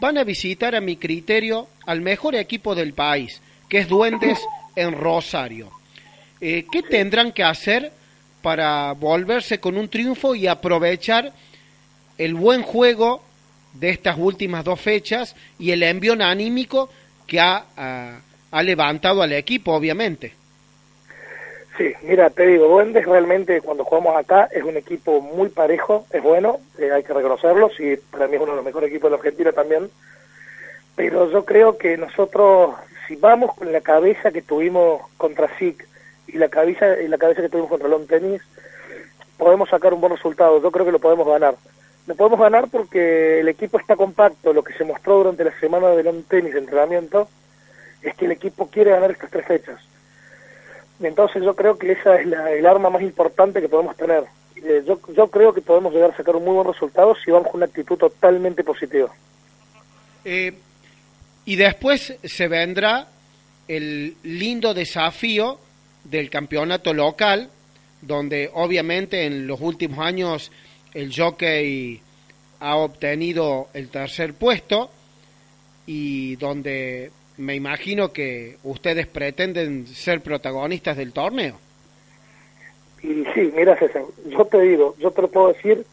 van a visitar a mi criterio al mejor equipo del país, que es Duendes en Rosario. Eh, ¿Qué tendrán que hacer para volverse con un triunfo y aprovechar el buen juego de estas últimas dos fechas y el envión anímico que ha, ha levantado al equipo, obviamente? Sí, mira, te digo, Duendes realmente cuando jugamos acá es un equipo muy parejo, es bueno, eh, hay que reconocerlo, sí, para mí es uno de los mejores equipos de la Argentina también, pero yo creo que nosotros, si vamos con la cabeza que tuvimos contra SIC y la cabeza, y la cabeza que tuvimos contra Long Tennis, podemos sacar un buen resultado, yo creo que lo podemos ganar. Lo podemos ganar porque el equipo está compacto, lo que se mostró durante la semana de Long Tennis entrenamiento es que el equipo quiere ganar estas tres fechas entonces yo creo que esa es el arma más importante que podemos tener. Eh, yo, yo creo que podemos llegar a sacar un muy buen resultado si vamos con una actitud totalmente positiva. Eh, y después se vendrá el lindo desafío del campeonato local, donde obviamente en los últimos años el jockey ha obtenido el tercer puesto y donde me imagino que ustedes pretenden ser protagonistas del torneo. Y sí, mira César, yo te digo, yo te lo puedo decir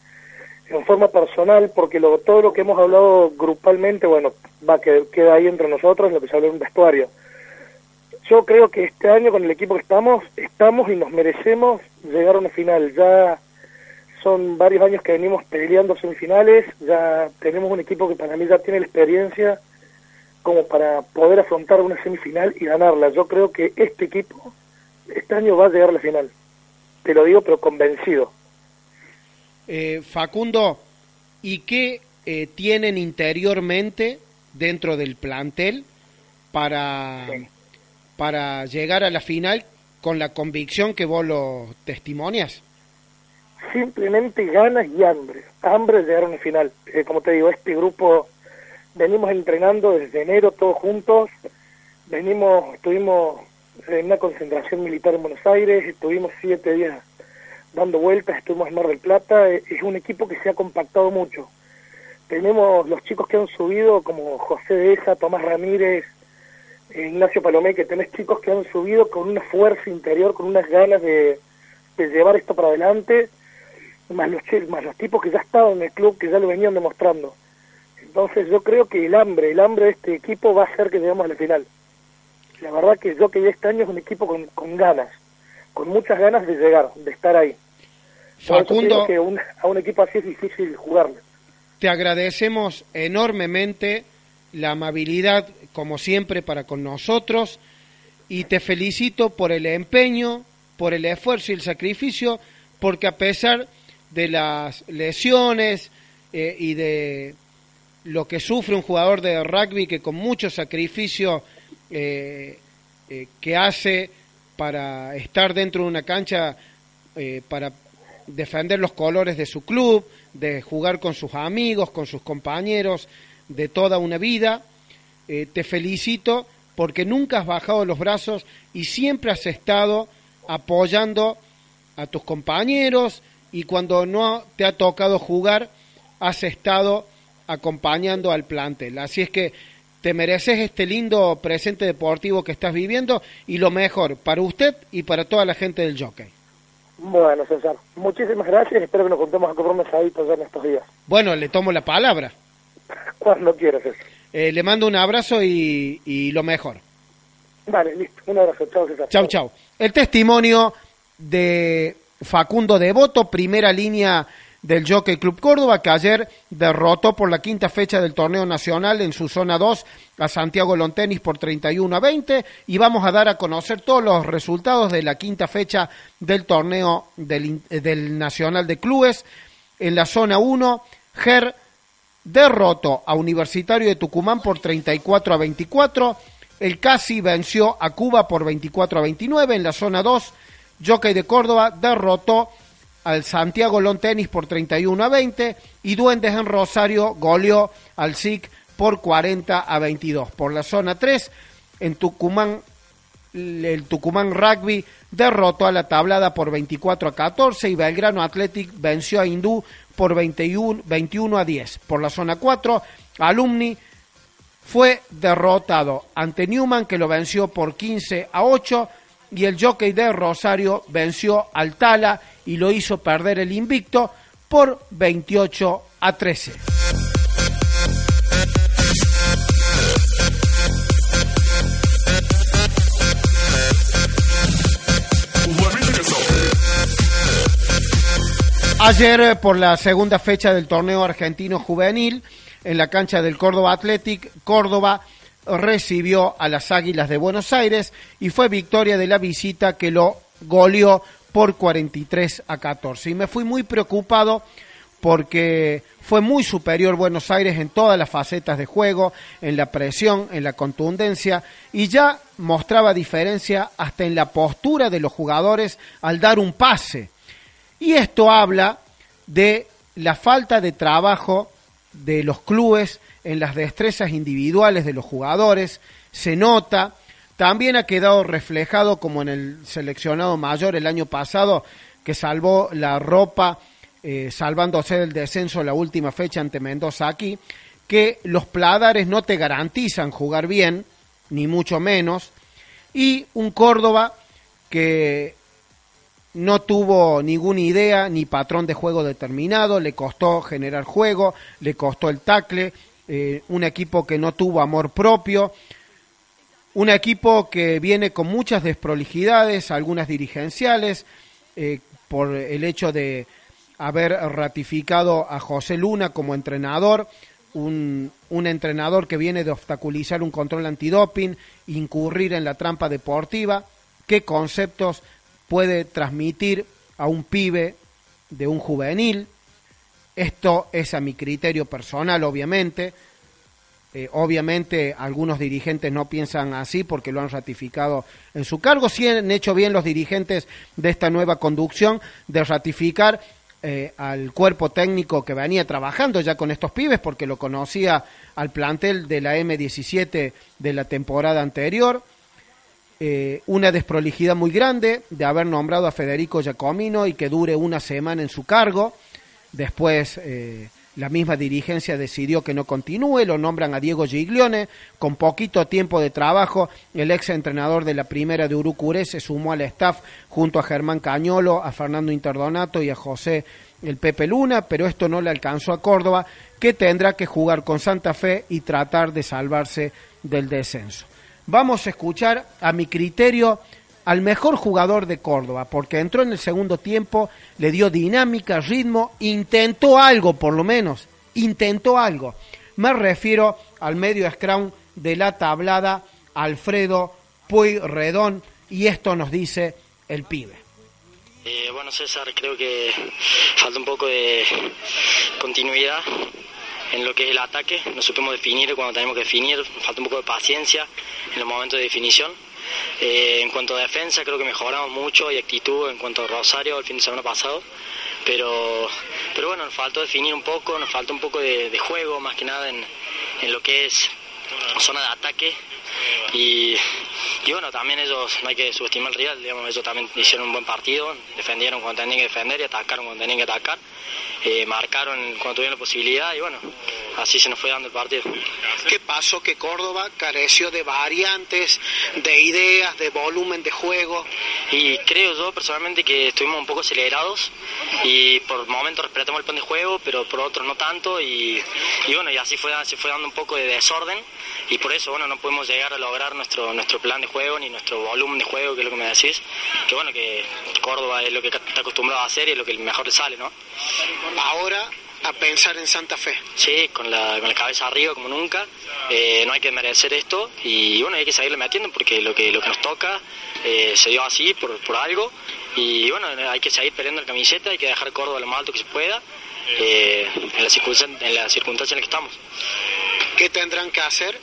en forma personal, porque lo, todo lo que hemos hablado grupalmente, bueno, va que queda ahí entre nosotros, lo que se habla en un vestuario. Yo creo que este año con el equipo que estamos, estamos y nos merecemos llegar a una final. Ya son varios años que venimos peleando semifinales, ya tenemos un equipo que para mí ya tiene la experiencia como para poder afrontar una semifinal y ganarla. Yo creo que este equipo este año va a llegar a la final. Te lo digo, pero convencido. Eh, Facundo, ¿y qué eh, tienen interiormente dentro del plantel para, para llegar a la final con la convicción que vos lo testimonias? Simplemente ganas y hambre. Hambre de llegar a una final. Eh, como te digo, este grupo venimos entrenando desde enero todos juntos, venimos, estuvimos en una concentración militar en Buenos Aires, estuvimos siete días dando vueltas, estuvimos en Mar del Plata, es un equipo que se ha compactado mucho. Tenemos los chicos que han subido, como José Deja, Tomás Ramírez, Ignacio Palomé, que tenés chicos que han subido con una fuerza interior, con unas ganas de, de llevar esto para adelante, más los, más los tipos que ya estaban en el club, que ya lo venían demostrando. Entonces yo creo que el hambre, el hambre de este equipo va a hacer que lleguemos a la final. La verdad que yo que este año es un equipo con, con ganas, con muchas ganas de llegar, de estar ahí. Facundo, que a un equipo así es difícil jugarle. Te agradecemos enormemente la amabilidad, como siempre, para con nosotros y te felicito por el empeño, por el esfuerzo y el sacrificio, porque a pesar de las lesiones eh, y de lo que sufre un jugador de rugby que con mucho sacrificio eh, eh, que hace para estar dentro de una cancha, para defender los colores de su club, de jugar con sus amigos, con sus compañeros de toda una vida. Te felicito porque nunca has bajado los brazos y siempre has estado apoyando a tus compañeros y cuando no te ha tocado jugar, has estado acompañando al plantel. Así es que te mereces este lindo presente deportivo que estás viviendo y lo mejor para usted y para toda la gente del jockey. Bueno, César, muchísimas gracias. Espero que nos contemos a comer un en estos días. Bueno, le tomo la palabra. <laughs> Cuando quieras, César. Eh, le mando un abrazo y, y lo mejor. Vale, listo. Un abrazo. Chao, César. Chau, chau. El testimonio de Facundo Devoto, primera línea del Jockey Club Córdoba, que ayer derrotó por la quinta fecha del torneo nacional en su zona 2 a Santiago Lontenis por 31 a 20 y vamos a dar a conocer todos los resultados de la quinta fecha del torneo del, del Nacional de Clubes. En la zona 1, Ger derrotó a Universitario de Tucumán por 34 a 24. El Casi venció a Cuba por 24 a 29. En la zona 2, Jockey de Córdoba derrotó al Santiago Long Tenis por 31 a 20 y Duendes en Rosario goleó al SIC por 40 a 22. Por la zona 3, en Tucumán, el Tucumán Rugby derrotó a la tablada por 24 a 14 y Belgrano Athletic venció a Hindú por 21, 21 a 10. Por la zona 4, Alumni fue derrotado ante Newman que lo venció por 15 a 8 y el jockey de Rosario venció al Tala y lo hizo perder el invicto por 28 a 13. Ayer, por la segunda fecha del torneo argentino juvenil, en la cancha del Córdoba Athletic, Córdoba recibió a las Águilas de Buenos Aires y fue victoria de la visita que lo goleó por 43 a 14. Y me fui muy preocupado porque fue muy superior Buenos Aires en todas las facetas de juego, en la presión, en la contundencia, y ya mostraba diferencia hasta en la postura de los jugadores al dar un pase. Y esto habla de la falta de trabajo de los clubes en las destrezas individuales de los jugadores, se nota, también ha quedado reflejado como en el seleccionado mayor el año pasado, que salvó la ropa, eh, salvándose del descenso la última fecha ante Mendoza aquí, que los pladares no te garantizan jugar bien, ni mucho menos, y un Córdoba que no tuvo ninguna idea ni patrón de juego determinado, le costó generar juego, le costó el tacle, eh, un equipo que no tuvo amor propio, un equipo que viene con muchas desprolijidades, algunas dirigenciales, eh, por el hecho de haber ratificado a José Luna como entrenador, un, un, entrenador que viene de obstaculizar un control antidoping, incurrir en la trampa deportiva, qué conceptos puede transmitir a un pibe de un juvenil, esto es a mi criterio personal, obviamente. Eh, obviamente algunos dirigentes no piensan así porque lo han ratificado en su cargo. Sí han hecho bien los dirigentes de esta nueva conducción de ratificar eh, al cuerpo técnico que venía trabajando ya con estos pibes porque lo conocía al plantel de la M17 de la temporada anterior. Eh, una desprolijidad muy grande de haber nombrado a Federico Giacomino y que dure una semana en su cargo. Después eh, la misma dirigencia decidió que no continúe, lo nombran a Diego Giglione, con poquito tiempo de trabajo, el ex entrenador de la primera de Urucuré se sumó al staff junto a Germán Cañolo, a Fernando Interdonato y a José el Pepe Luna, pero esto no le alcanzó a Córdoba, que tendrá que jugar con Santa Fe y tratar de salvarse del descenso. Vamos a escuchar a mi criterio al mejor jugador de Córdoba, porque entró en el segundo tiempo, le dio dinámica, ritmo, intentó algo por lo menos, intentó algo. Me refiero al medio scrum de la tablada Alfredo Pueyrredón y esto nos dice el pibe. Eh, bueno, César, creo que falta un poco de continuidad en lo que es el ataque. No supimos definir cuando tenemos que definir, falta un poco de paciencia en los momentos de definición. Eh, en cuanto a defensa, creo que mejoramos mucho y actitud en cuanto a Rosario el fin de semana pasado. Pero, pero bueno, nos faltó definir un poco, nos falta un poco de, juego, más que nada en, en lo que es zona de ataque y, y, bueno, también ellos, no hay que subestimar el rival, digamos, ellos también hicieron un buen partido, defendieron cuando tenían que defender y atacaron cuando tenían que atacar, eh, marcaron cuando tuvieron la posibilidad y bueno, así se nos fue dando el partido. ¿Qué pasó? Que Córdoba careció de variantes, de ideas, de volumen de juego. Y creo yo personalmente que estuvimos un poco acelerados y por momentos respetamos el plan de juego, pero por otros no tanto y, y bueno, y así fue, se fue dando un poco de desorden y por eso, bueno, no podemos llegar a lograr nuestro nuestro plan de juego ni nuestro volumen de juego, que es lo que me decís, que bueno, que Córdoba es lo que está acostumbrado a hacer y es lo que mejor le sale, ¿no? Ahora a pensar en Santa Fe. Sí, con la, con la cabeza arriba como nunca, eh, no hay que merecer esto y bueno, hay que seguirle metiendo porque lo que, lo que nos toca eh, se dio así por, por algo y bueno, hay que seguir peleando la camiseta, hay que dejar Córdoba lo más alto que se pueda eh, en, la circunstancia, en la circunstancia en la que estamos. ¿Qué tendrán que hacer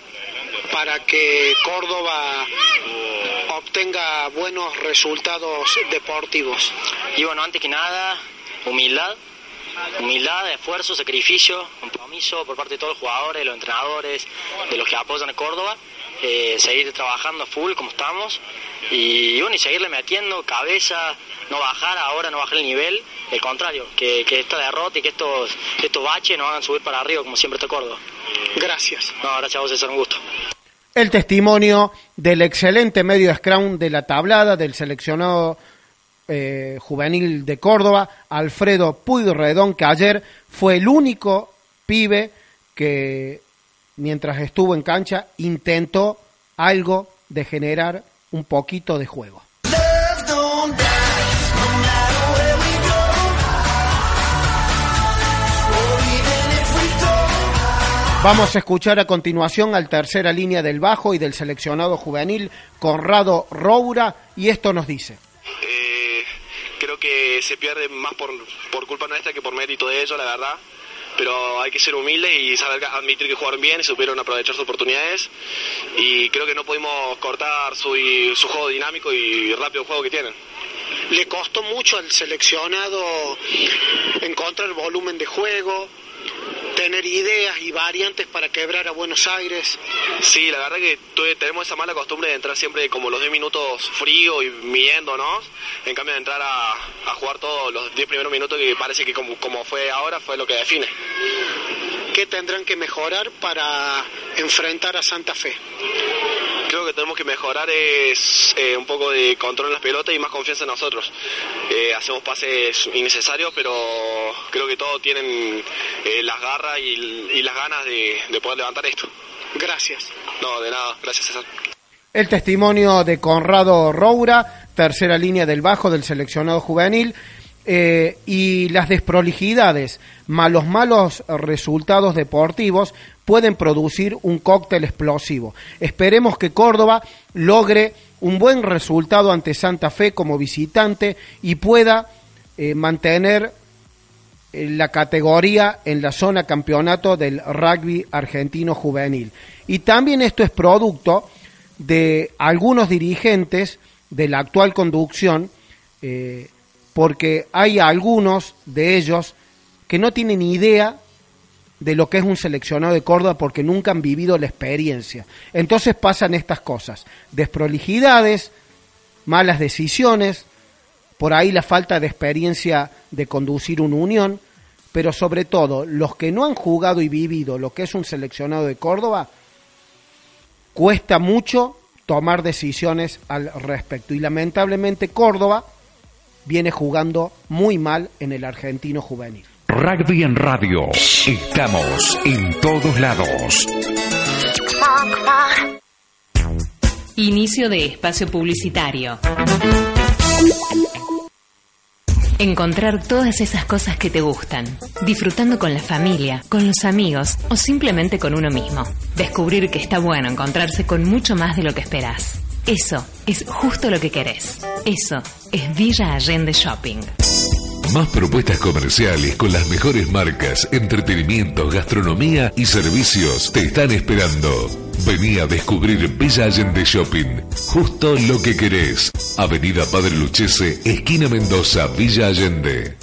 para que Córdoba obtenga buenos resultados deportivos? Y bueno, antes que nada, humildad, humildad, esfuerzo, sacrificio, compromiso por parte de todos los jugadores, los entrenadores, de los que apoyan a Córdoba, eh, seguir trabajando full como estamos y bueno, y seguirle metiendo cabeza, no bajar ahora, no bajar el nivel, el contrario, que, esta derrota y que estos, estos baches nos hagan subir para arriba como siempre está Córdoba. Gracias. No, gracias a vos, es un gusto. El testimonio del excelente medio scrum de la tablada del seleccionado eh, juvenil de Córdoba, Alfredo Pueyrredón, que ayer fue el único pibe que mientras estuvo en cancha intentó algo de generar un poquito de juego. Vamos a escuchar a continuación al tercera línea del bajo y del seleccionado juvenil, Conrado Roura, y esto nos dice. Eh, creo que se pierde más por, por culpa nuestra que por mérito de ellos, la verdad. Pero hay que ser humildes y saber admitir que jugaron bien y supieron aprovechar sus oportunidades. Y creo que no pudimos cortar su, su juego dinámico y rápido juego que tienen le costó mucho al seleccionado encontrar volumen de juego, tener ideas y variantes para quebrar a Buenos Aires. Sí, la verdad que tenemos esa mala costumbre de entrar siempre como los 10 minutos frío y midiéndonos, en cambio de entrar a, jugar todos los 10 primeros minutos que parece que como, como fue ahora fue lo que define. ¿Qué tendrán que mejorar para enfrentar a Santa Fe? Tenemos que mejorar es eh, un poco de control en las pelotas y más confianza en nosotros. Eh, hacemos pases innecesarios, pero creo que todos tienen eh, las garras y, las ganas de, poder levantar esto. Gracias. No, de nada. Gracias, César. El testimonio de Conrado Roura, tercera línea del bajo del seleccionado juvenil. y las desprolijidades, malos malos resultados deportivos pueden producir un cóctel explosivo. Esperemos que Córdoba logre un buen resultado ante Santa Fe como visitante y pueda eh, mantener eh, la categoría en la zona campeonato del rugby argentino juvenil. Y también esto es producto de algunos dirigentes de la actual conducción, eh, porque hay algunos de ellos que no tienen idea de lo que es un seleccionado de Córdoba porque nunca han vivido la experiencia. Entonces pasan estas cosas, desprolijidades, malas decisiones, por ahí la falta de experiencia de conducir una unión, pero sobre todo los que no han jugado y vivido lo que es un seleccionado de Córdoba, cuesta mucho tomar decisiones al respecto. Y lamentablemente Córdoba viene jugando muy mal en el argentino juvenil. Rugby en Radio. Estamos en todos lados. Inicio de espacio publicitario. Encontrar todas esas cosas que te gustan, disfrutando con la familia, con los amigos o simplemente con uno mismo. Descubrir que está bueno encontrarse con mucho más de lo que esperás. Eso es justo lo que querés. Eso es Villa Allende Shopping. Más propuestas comerciales con las mejores marcas, entretenimiento, gastronomía y servicios te están esperando. Vení a descubrir Villa Allende Shopping. Justo lo que querés. Avenida Padre Luchese, esquina Mendoza, Villa Allende.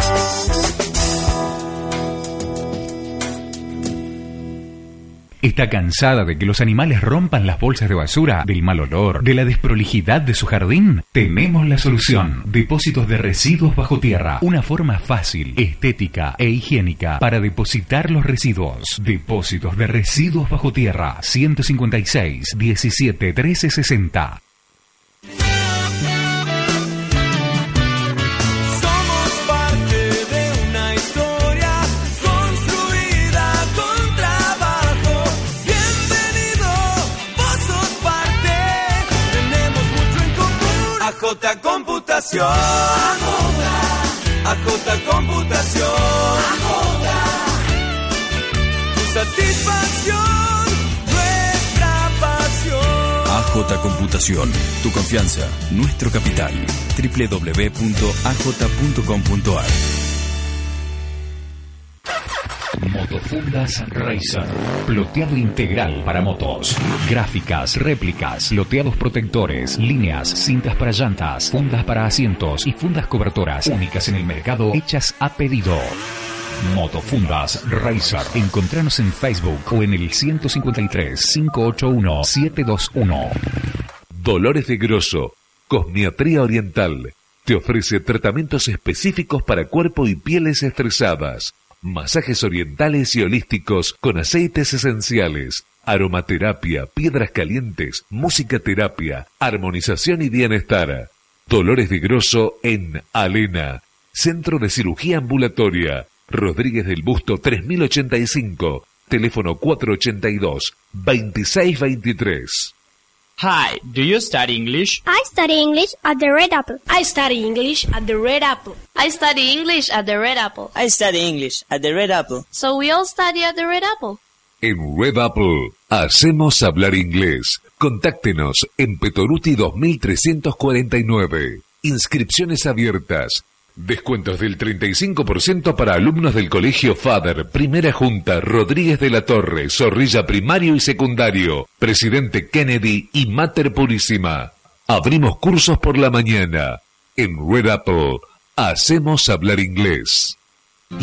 ¿Está cansada de que los animales rompan las bolsas de basura, del mal olor, de la desprolijidad de su jardín? Tenemos la solución. Depósitos de residuos bajo tierra. Una forma fácil, estética e higiénica para depositar los residuos. Depósitos de residuos bajo tierra. 156 17 13 60. Computación. Computación. Tu satisfacción, nuestra pasión. AJ Computación, tu confianza, nuestro capital. www.aj.com.ar Motofundas Racer. Ploteado integral para motos. Gráficas, réplicas, loteados protectores, líneas, cintas para llantas, fundas para asientos y fundas cobertoras únicas en el mercado hechas a pedido. Motofundas Racer. Encontranos en Facebook o en el 153 581 721. Dolores de Grosso, Cosmiatría Oriental, te ofrece tratamientos específicos para cuerpo y pieles estresadas, masajes orientales y holísticos con aceites esenciales, aromaterapia, piedras calientes, música terapia, armonización y bienestar. Dolores de Grosso en Alena, Centro de Cirugía Ambulatoria, Rodríguez del Busto 3085, teléfono 482-2623. Hi, do you study English? I study English at the Red Apple. I study English at the Red Apple. I study English at the Red Apple. I study English at the Red Apple. So we all study at the Red Apple. En Red Apple, hacemos hablar inglés. Contáctenos en Petoruti 2349. Inscripciones abiertas. Descuentos del 35% para alumnos del Colegio Fader, Primera Junta, Rodríguez de la Torre, Zorrilla Primario y Secundario, Presidente Kennedy y Mater Purísima. Abrimos cursos por la mañana. En Red Apple, hacemos hablar inglés.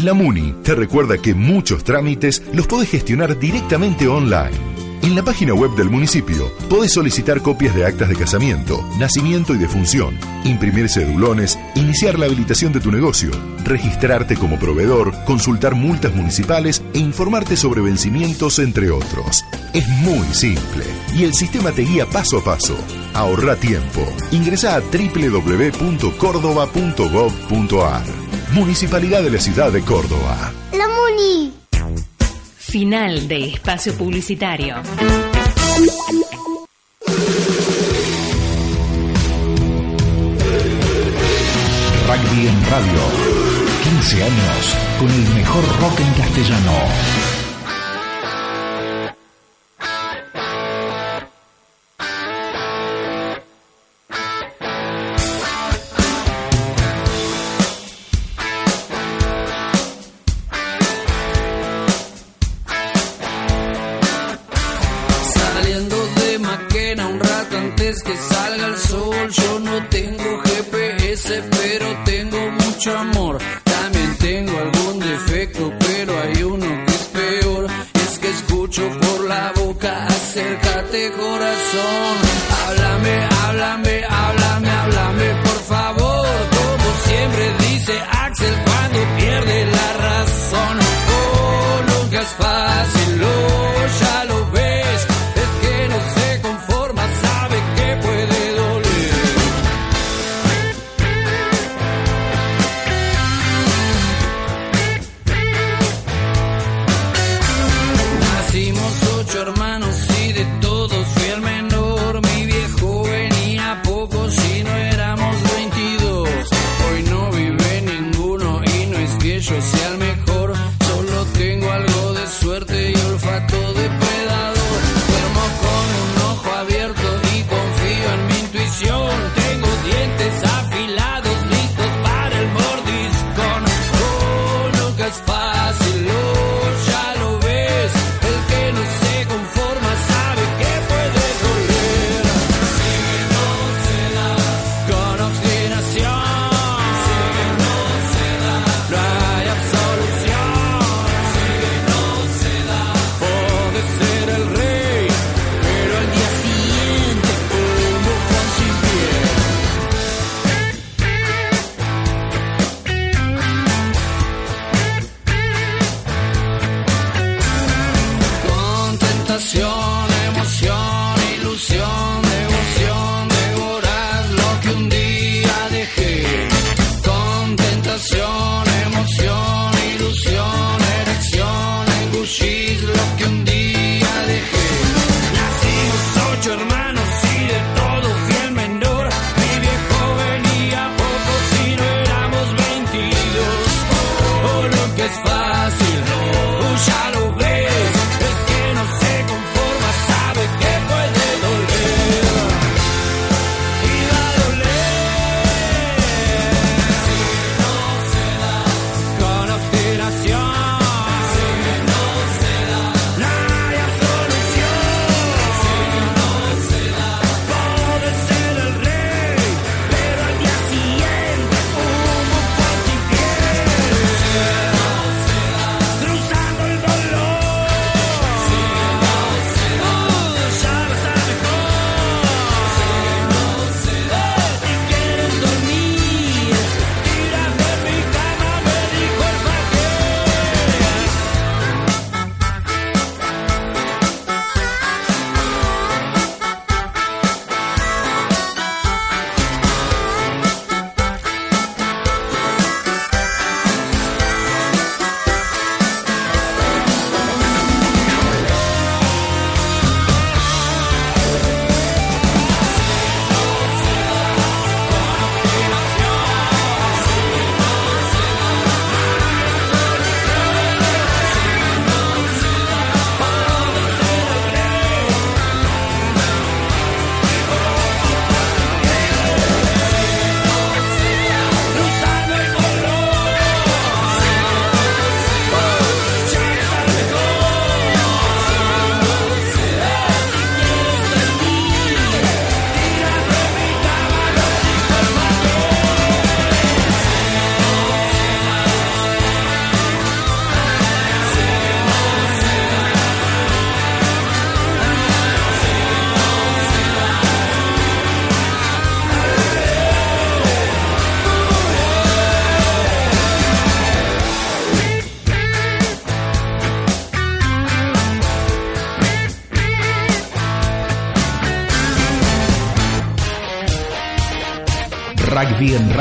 La MUNI te recuerda que muchos trámites los podés gestionar directamente online. En la página web del municipio podés solicitar copias de actas de casamiento, nacimiento y defunción, imprimir cedulones, iniciar la habilitación de tu negocio, registrarte como proveedor, consultar multas municipales e informarte sobre vencimientos, entre otros. Es muy simple y el sistema te guía paso a paso. Ahorra tiempo. Ingresa a www.córdoba.gov.ar. Municipalidad de la Ciudad de Córdoba. La Muni. Final de espacio publicitario. Rugby en radio. 15 años con el mejor rock en castellano.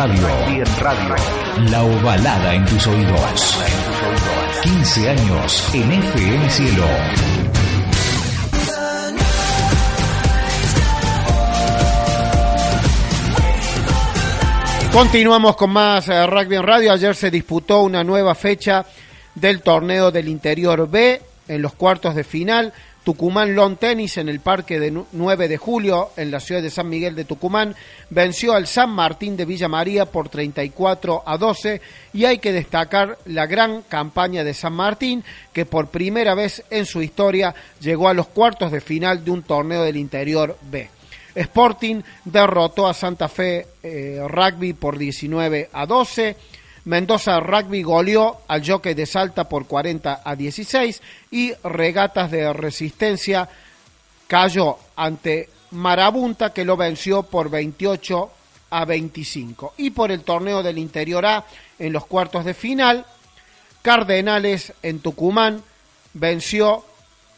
En radio. La ovalada en tus oídos. 15 años en FM Cielo. Continuamos con más eh, rugby en radio. Ayer se disputó una nueva fecha del torneo del interior B en los cuartos de final. Tucumán Lawn Tennis en el parque de 9 de julio en la ciudad de San Miguel de Tucumán venció al San Martín de Villa María por 34 a 12 y hay que destacar la gran campaña de San Martín que por primera vez en su historia llegó a los cuartos de final de un torneo del interior B. Sporting derrotó a Santa Fe eh, Rugby por 19 a 12. Mendoza Rugby goleó al Jockey de Salta por 40 a 16 y Regatas de Resistencia cayó ante Marabunta que lo venció por 28 a 25. Y por el torneo del Interior A en los cuartos de final, Cardenales en Tucumán venció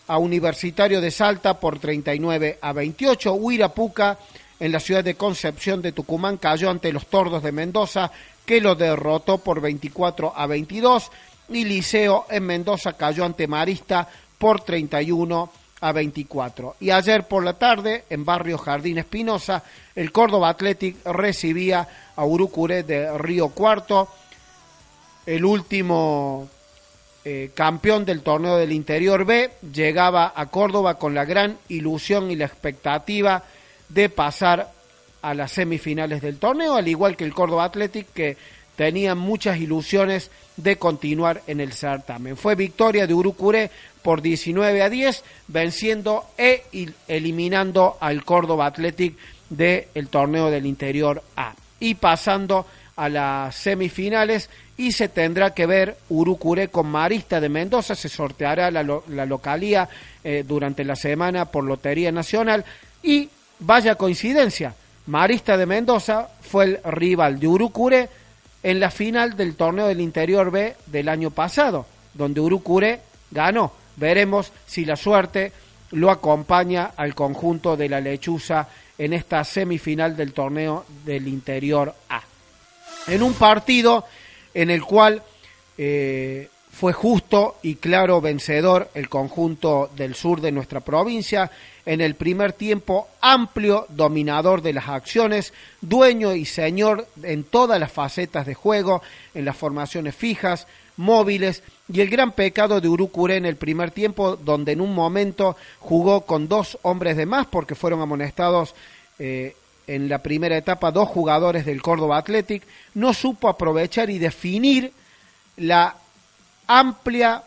a Universitario de Salta por 39 a 28. Huirapuca en la ciudad de Concepción de Tucumán cayó ante los Tordos de Mendoza que lo derrotó por 24 a 22 y Liceo en Mendoza cayó ante Marista por 31 a 24. Y ayer por la tarde en Barrio Jardín Espinosa el Córdoba Athletic recibía a Urucuré de Río Cuarto, el último eh, campeón del torneo del Interior B, llegaba a Córdoba con la gran ilusión y la expectativa de pasar a las semifinales del torneo, al igual que el Córdoba Athletic, que tenía muchas ilusiones de continuar en el certamen. Fue victoria de Urucuré por 19 a 10, venciendo e eliminando al Córdoba Athletic del torneo del Interior A. Y pasando a las semifinales y se tendrá que ver Urucuré con Marista de Mendoza, se sorteará la, la localía eh, durante la semana por Lotería Nacional y vaya coincidencia, Marista de Mendoza fue el rival de Urucuré en la final del torneo del Interior B del año pasado, donde Urucuré ganó. Veremos si la suerte lo acompaña al conjunto de la lechuza en esta semifinal del torneo del Interior A. En un partido en el cual eh, fue justo y claro vencedor el conjunto del sur de nuestra provincia. En el primer tiempo, amplio dominador de las acciones, dueño y señor en todas las facetas de juego, en las formaciones fijas, móviles, y el gran pecado de Urucuré en el primer tiempo, donde en un momento jugó con dos hombres de más porque fueron amonestados eh, en la primera etapa dos jugadores del Córdoba Athletic, no supo aprovechar y definir la amplia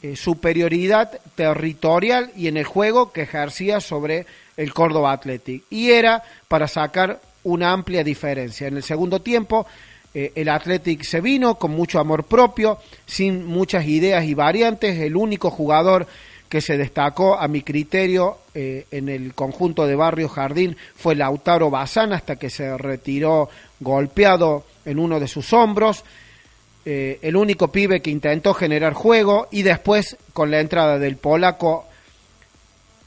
eh, superioridad territorial y en el juego que ejercía sobre el Córdoba Athletic. Y era para sacar una amplia diferencia. En el segundo tiempo, eh, el Athletic se vino con mucho amor propio, sin muchas ideas y variantes. El único jugador que se destacó a mi criterio eh, en el conjunto de Barrio Jardín fue Lautaro Bazán hasta que se retiró golpeado en uno de sus hombros. Eh, el único pibe que intentó generar juego y después con la entrada del polaco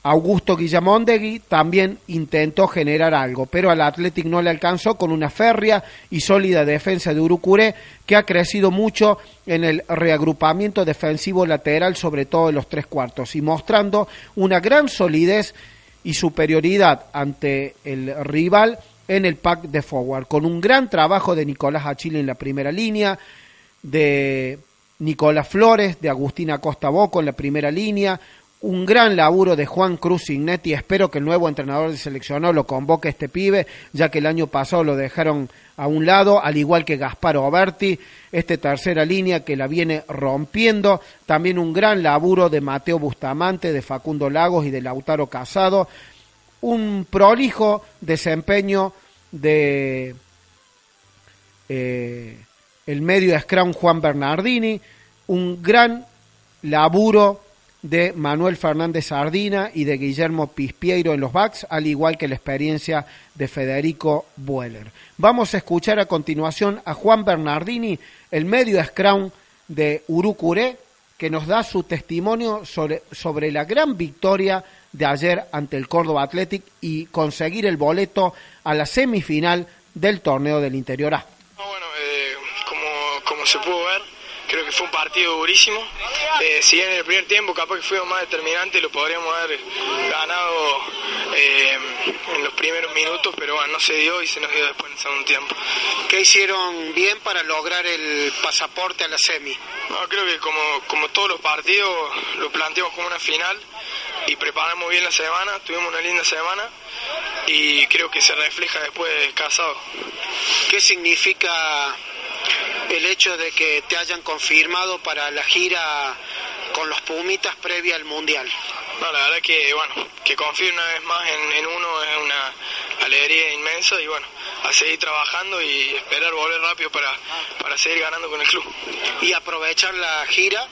Augusto Guillamondegui también intentó generar algo, pero al Athletic no le alcanzó con una férrea y sólida defensa de Urucuré que ha crecido mucho en el reagrupamiento defensivo lateral, sobre todo en los tres cuartos, y mostrando una gran solidez y superioridad ante el rival en el pack de forward, con un gran trabajo de Nicolás Achille en la primera línea, de Nicolás Flores, de Agustina Costa Boco en la primera línea, un gran laburo de Juan Cruz Signetti. Espero que el nuevo entrenador de seleccionado lo convoque a este pibe, ya que el año pasado lo dejaron a un lado, al igual que Gaspar Oberti, este tercera línea que la viene rompiendo. También un gran laburo de Mateo Bustamante, de Facundo Lagos y de Lautaro Casado. Un prolijo desempeño de eh, el medio Scrum Juan Bernardini. Un gran laburo de Manuel Fernández Sardina y de Guillermo Pispieiro en los backs, al igual que la experiencia de Federico Bueller. Vamos a escuchar a continuación a Juan Bernardini, el medio scrum de Urucuré, que nos da su testimonio sobre, sobre la gran victoria de ayer ante el Córdoba Athletic y conseguir el boleto a la semifinal del torneo del Interior. Como, se pudo ver, creo que fue un partido durísimo. Eh, si en el primer tiempo capaz que fue más determinante, lo podríamos haber ganado eh, en los primeros minutos, pero bueno, no se dio y se nos dio después en el segundo tiempo. ¿Qué hicieron bien para lograr el pasaporte a la semi? No, creo que como, como todos los partidos lo planteamos como una final y preparamos bien la semana, tuvimos una linda semana y creo que se refleja después casado. ¿Qué significa el hecho de que te hayan confirmado para la gira con los Pumitas previa al Mundial? No, la verdad que, bueno, que confíe una vez más en, uno es una alegría inmensa y bueno, a seguir trabajando y esperar volver rápido para, para seguir ganando con el club. Y aprovechar la gira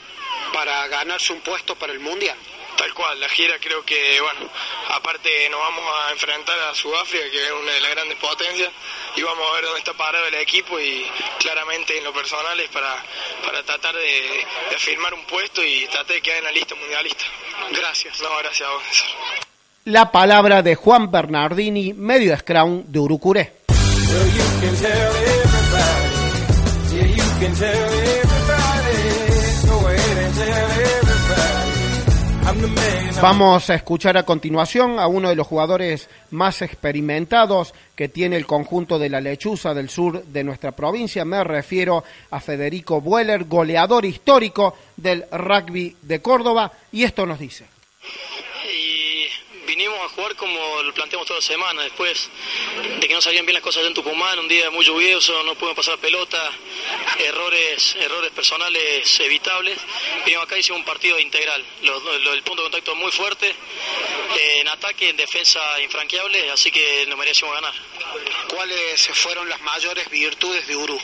para ganarse un puesto para el Mundial. Tal cual, la gira creo que, bueno, aparte nos vamos a enfrentar a Sudáfrica, que es una de las grandes potencias, y vamos a ver dónde está parado el equipo y claramente en lo personal es para, para tratar de, afirmar un puesto y tratar de quedar en la lista mundialista. Gracias. No, gracias a vos. La palabra de Juan Bernardini, medio scrum de Urucuré. Vamos a escuchar a continuación a uno de los jugadores más experimentados que tiene el conjunto de la lechuza del sur de nuestra provincia. Me refiero a Federico Bueller, goleador histórico del rugby de Córdoba, y esto nos dice vinimos a jugar como lo planteamos toda la semana, después de que no salían bien las cosas en Tucumán, un día muy lluvioso, no pudimos pasar pelota, errores, errores personales evitables. Vinimos acá y hicimos un partido integral, el punto de contacto muy fuerte, en ataque, en defensa infranqueable, así que nos merecimos ganar. ¿Cuáles fueron las mayores virtudes de Uru?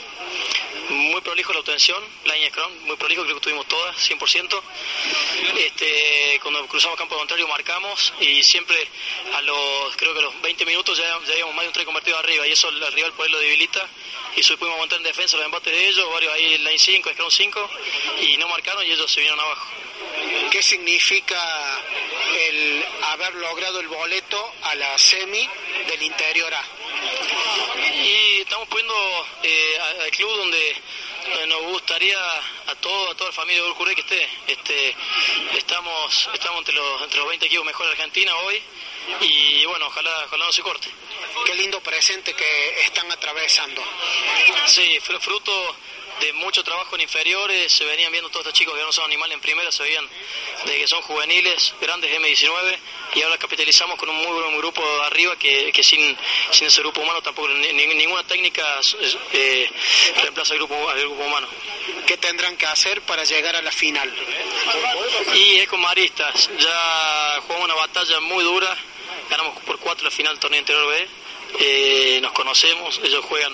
muy prolijo la obtención, la línea scrum, muy prolijo, creo que tuvimos todas, 100%. Este, cuando cruzamos campo contrario marcamos y siempre a los, creo que a los 20 minutos ya, ya habíamos más de un tren convertido arriba y eso el rival por lo debilita y supimos aguantar en defensa los embates de ellos, varios ahí en line 5, scrum 5 y no marcaron y ellos se vinieron abajo. ¿Qué significa el haber logrado el boleto a la semi del interior A? Y estamos poniendo eh, al club donde, nos gustaría a todo, a toda la familia de Urcuré que esté. Este, estamos, estamos entre los, entre los 20 equipos mejores de Argentina hoy y bueno, ojalá, ojalá no se corte. Qué lindo presente que están atravesando. Sí, fruto de mucho trabajo en inferiores, se venían viendo todos estos chicos que no son animales en primera, se veían de que son juveniles, grandes M19, y ahora capitalizamos con un muy buen grupo arriba que, que sin, sin ese grupo humano tampoco, ninguna técnica eh, reemplaza al grupo, al grupo humano. ¿Qué tendrán que hacer para llegar a la final? Y es con Maristas, ya jugamos una batalla muy dura, ganamos por cuatro la final del torneo interior B eh, nos conocemos, ellos juegan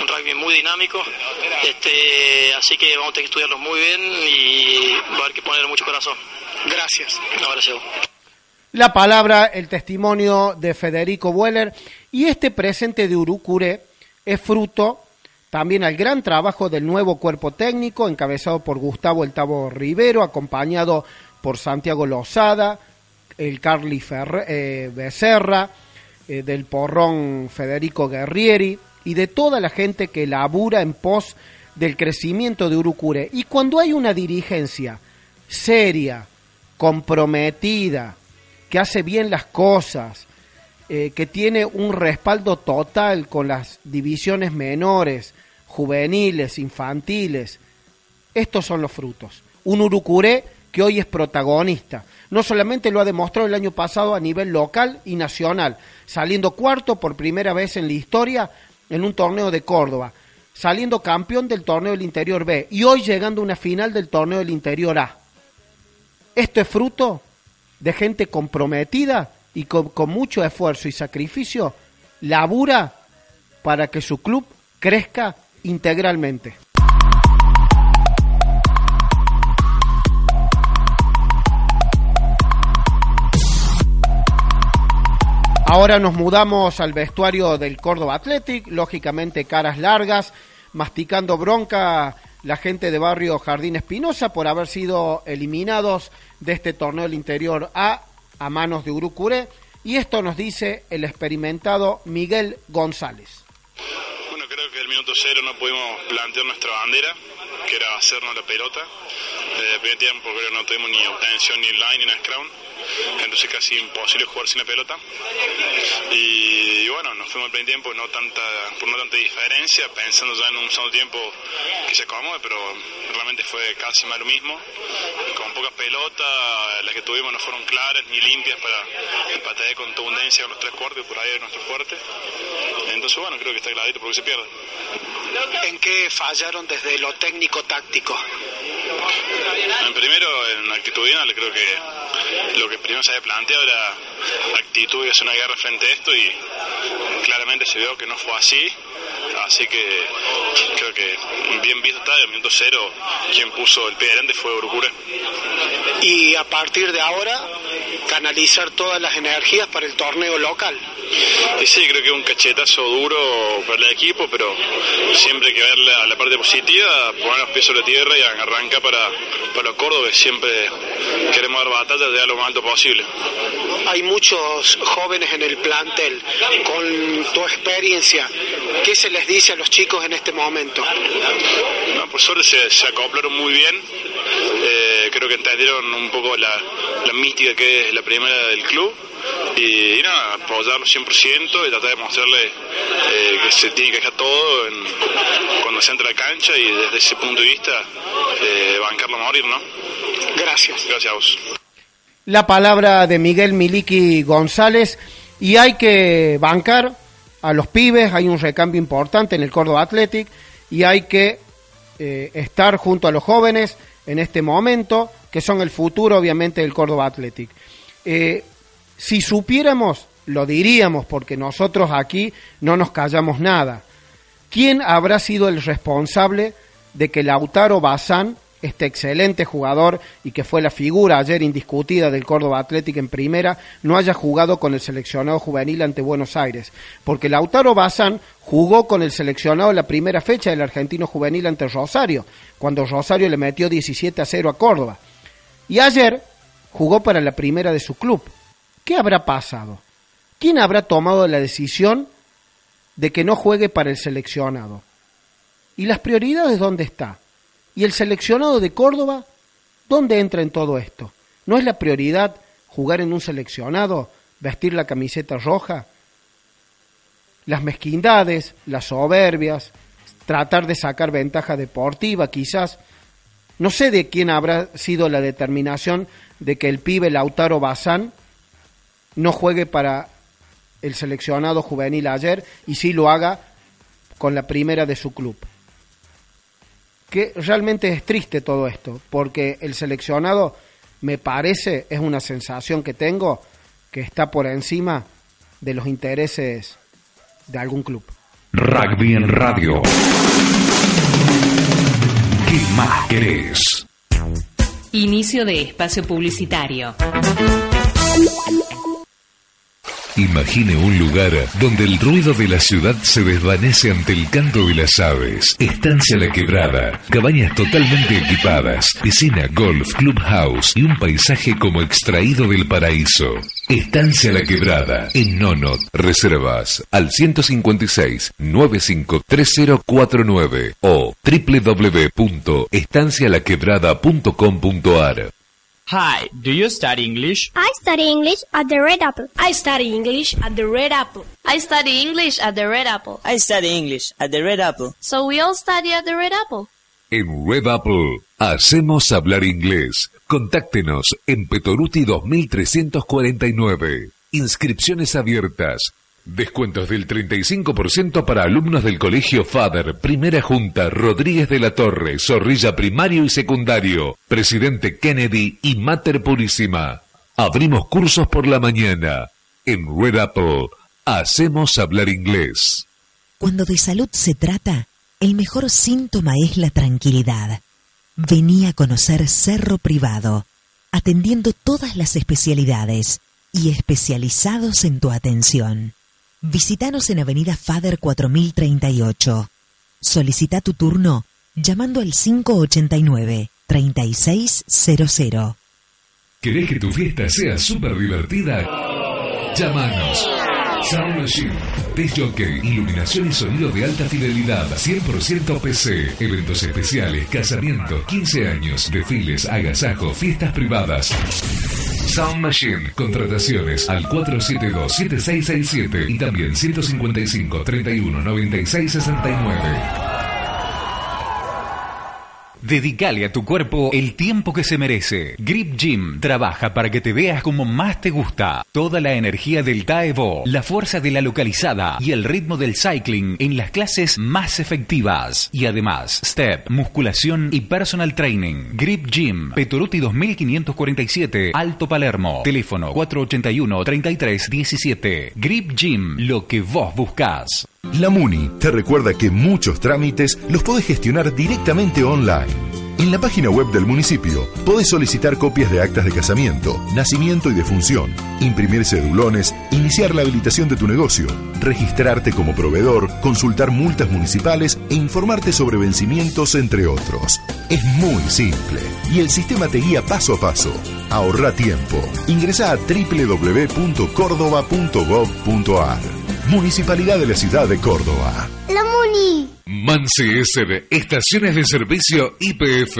un rugby muy dinámico, este, así que vamos a tener que estudiarlos muy bien y va a haber que poner mucho corazón. Gracias. No, gracias. La palabra, el testimonio de Federico Bueller y este presente de Urucure es fruto también al gran trabajo del nuevo cuerpo técnico encabezado por Gustavo El Tavo Rivero, acompañado por Santiago Lozada, el Carly eh, Becerra, eh, del porrón Federico Guerrieri y de toda la gente que labura en pos del crecimiento de Urucure. Y cuando hay una dirigencia seria, comprometida, que hace bien las cosas, eh, que tiene un respaldo total con las divisiones menores, juveniles, infantiles, estos son los frutos. Un Urucuré que hoy es protagonista. No solamente lo ha demostrado el año pasado a nivel local y nacional, saliendo cuarto por primera vez en la historia en un torneo de Córdoba, saliendo campeón del torneo del Interior B y hoy llegando a una final del torneo del Interior A. Esto es fruto de gente comprometida y con, con mucho esfuerzo y sacrificio labura para que su club crezca integralmente. Ahora nos mudamos al vestuario del Córdoba Athletic, lógicamente caras largas, masticando bronca la gente de barrio Jardín Espinosa por haber sido eliminados de este torneo del interior A a manos de Urucuré. Y esto nos dice el experimentado Miguel González. minuto cero no pudimos plantear nuestra bandera, que era hacernos la pelota. Eh, el primer tiempo creo que no tuvimos ni obtención ni line ni scrum, entonces casi imposible jugar sin la pelota. Y, y bueno, nos fuimos al primer tiempo no tanta, por no tanta diferencia, pensando ya en un segundo tiempo que se acomode, pero realmente fue casi más lo mismo. Con poca pelota, las que tuvimos no fueron claras ni limpias para empatar con contundencia con los tres cuartos, por ahí es nuestro fuerte. Entonces bueno, creo que está clarito porque se pierde. ¿En qué fallaron desde lo técnico-táctico? En primero, en actitudinal, creo que lo que primero se había planteado era actitud y hacer una guerra frente a esto y claramente se vio que no fue así. Así que creo que bien visto está, el minuto cero quien puso el pie adelante fue Urcure. Y a partir de ahora, canalizar todas las energías para el torneo local. Y sí, creo que es un cachetazo duro para el equipo, pero siempre hay que ver la, la parte positiva, poner los pies sobre la tierra y arrancar para, para los córdobes. Siempre queremos dar batalla de lo más alto posible. Hay muchos jóvenes en el plantel. Con tu experiencia, ¿qué se les dice a los chicos en este momento? No, por suerte se, se acoplaron muy bien. Eh, creo que entendieron un poco la, la mística que es la primera del club y, y nada, apoyarlo 100% y tratar de mostrarle eh, que se tiene que dejar todo en, cuando se entra a la cancha y desde ese punto de vista eh, bancarlo a morir, ¿no? Gracias. Gracias a vos. La palabra de Miguel Miliki González y hay que bancar a los pibes, hay un recambio importante en el Córdoba Athletic y hay que eh, estar junto a los jóvenes en este momento, que son el futuro obviamente del Córdoba Athletic. Eh, si supiéramos, lo diríamos, porque nosotros aquí no nos callamos nada. ¿Quién habrá sido el responsable de que Lautaro Bazán, este excelente jugador y que fue la figura ayer indiscutida del Córdoba Athletic en primera, no haya jugado con el seleccionado juvenil ante Buenos Aires? Porque Lautaro Bazán jugó con el seleccionado la primera fecha del argentino juvenil ante Rosario, cuando Rosario le metió 17 a 0 a Córdoba. Y ayer jugó para la primera de su club. ¿Qué habrá pasado? ¿Quién habrá tomado la decisión de que no juegue para el seleccionado? ¿Y las prioridades dónde está? ¿Y el seleccionado de Córdoba dónde entra en todo esto? ¿No es la prioridad jugar en un seleccionado, vestir la camiseta roja? Las mezquindades, las soberbias, tratar de sacar ventaja deportiva quizás. No sé de quién habrá sido la determinación de que el pibe Lautaro Bazán no juegue para el seleccionado juvenil ayer y sí lo haga con la primera de su club. Que realmente es triste todo esto, porque el seleccionado me parece, es una sensación que tengo, que está por encima de los intereses de algún club. Rugby en radio. ¿Qué más querés? Inicio de espacio publicitario. Imagine un lugar donde el ruido de la ciudad se desvanece ante el canto de las aves. Estancia La Quebrada. Cabañas totalmente equipadas. Piscina, golf, clubhouse y un paisaje como extraído del paraíso. Estancia La Quebrada. En Nonot. Reservas al 156 953049 o www.estancialaquebrada.com.ar Hi, do you study English? I study English at the Red Apple. I study English at the Red Apple. I study English at the Red Apple. I study English at the Red Apple. So we all study at the Red Apple. En Red Apple hacemos hablar inglés. Contáctenos en Petoruti 2349. Inscripciones abiertas. Descuentos del 35% para alumnos del Colegio Fader, Primera Junta, Rodríguez de la Torre, Zorrilla Primario y Secundario, Presidente Kennedy y Mater Purísima. Abrimos cursos por la mañana. En Red Apple hacemos hablar inglés. Cuando de salud se trata, el mejor síntoma es la tranquilidad. Vení a conocer Cerro Privado, atendiendo todas las especialidades y especializados en tu atención. Visítanos en Avenida Fader 4038. Solicita tu turno llamando al 589-3600. ¿Querés que tu fiesta sea súper divertida? Llámanos Sound Machine. Disc Jockey, iluminación y sonido de alta fidelidad, 100% PC, eventos especiales, casamientos, 15 años, desfiles, agasajo, fiestas privadas. Sound Machine, contrataciones al 472-7667 y también 155 31 96 69. Dedicale a tu cuerpo el tiempo que se merece. Grip Gym trabaja para que te veas como más te gusta. Toda la energía del Taevo, la fuerza de la localizada y el ritmo del cycling en las clases más efectivas. Y además, step, musculación y personal training. Grip Gym, Petoruti 2547, Alto Palermo. Teléfono 481-3317. Grip Gym, lo que vos buscas. La MUNI te recuerda que muchos trámites los podés gestionar directamente online. En la página web del municipio podés solicitar copias de actas de casamiento, nacimiento y defunción, imprimir cedulones, iniciar la habilitación de tu negocio, registrarte como proveedor, consultar multas municipales e informarte sobre vencimientos, entre otros. Es muy simple y el sistema te guía paso a paso. Ahorra tiempo. Ingresa a www.córdoba.gov.ar. Municipalidad de la Ciudad de Córdoba. La Muni. Mansi SD, Estaciones de Servicio IPF,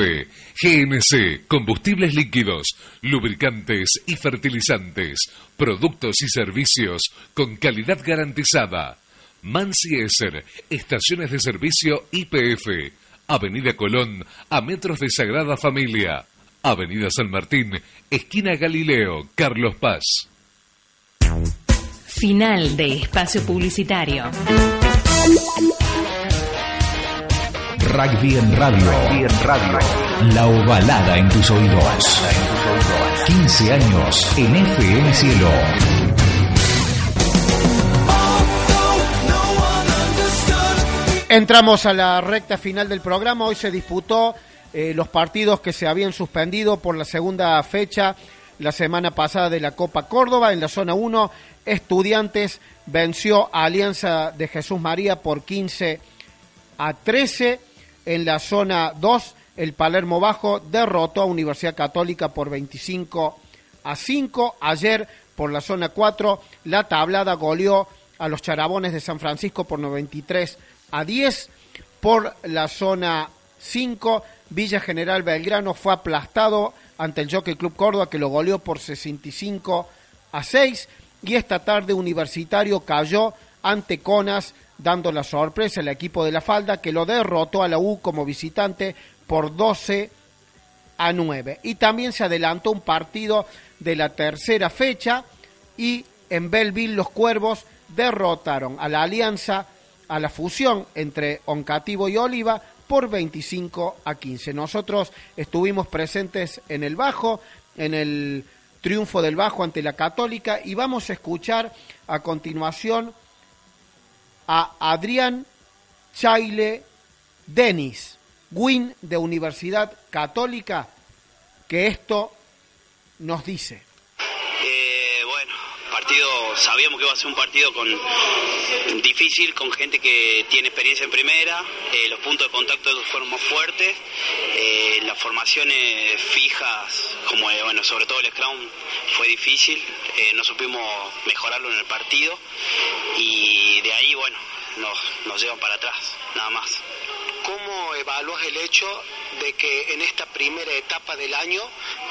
GNC, Combustibles Líquidos, Lubricantes y Fertilizantes, Productos y Servicios con calidad garantizada. Mansi Esser, Estaciones de Servicio IPF, Avenida Colón, a metros de Sagrada Familia, Avenida San Martín, esquina Galileo, Carlos Paz. Final de espacio publicitario. Rugby en radio. La ovalada en tus oídos. 15 años en FM Cielo. Entramos a la recta final del programa. Hoy se disputó eh, los partidos que se habían suspendido por la segunda fecha la semana pasada de la Copa Córdoba. En la zona 1, Estudiantes venció a Alianza de Jesús María por 15 a 13. En la zona 2, el Palermo Bajo derrotó a Universidad Católica por 25 a 5. Ayer, por la zona 4, la tablada goleó a los Charabones de San Francisco por 93 a 10. Por la zona 5, Villa General Belgrano fue aplastado ante el Jockey Club Córdoba que lo goleó por 65 a 6 y esta tarde Universitario cayó ante Conas dando la sorpresa al equipo de la falda que lo derrotó a la U como visitante por 12 a 9 y también se adelantó un partido de la tercera fecha y en Belleville los Cuervos derrotaron a la alianza a la fusión entre Oncativo y Oliva por 25 a 15. Nosotros estuvimos presentes en el Bajo, en el triunfo del Bajo ante la Católica y vamos a escuchar a continuación a Adrián Chaile Denis, Win de Universidad Católica, que esto nos dice. Sabíamos que iba a ser un partido con difícil, con gente que tiene experiencia en primera, eh, los puntos de contacto fueron más fuertes, eh, las formaciones fijas, como eh, bueno, sobre todo el Scrum, fue difícil, no supimos mejorarlo en el partido y de ahí, bueno, nos, nos llevan para atrás, nada más. ¿Cómo evalúas el hecho de que en esta primera etapa del año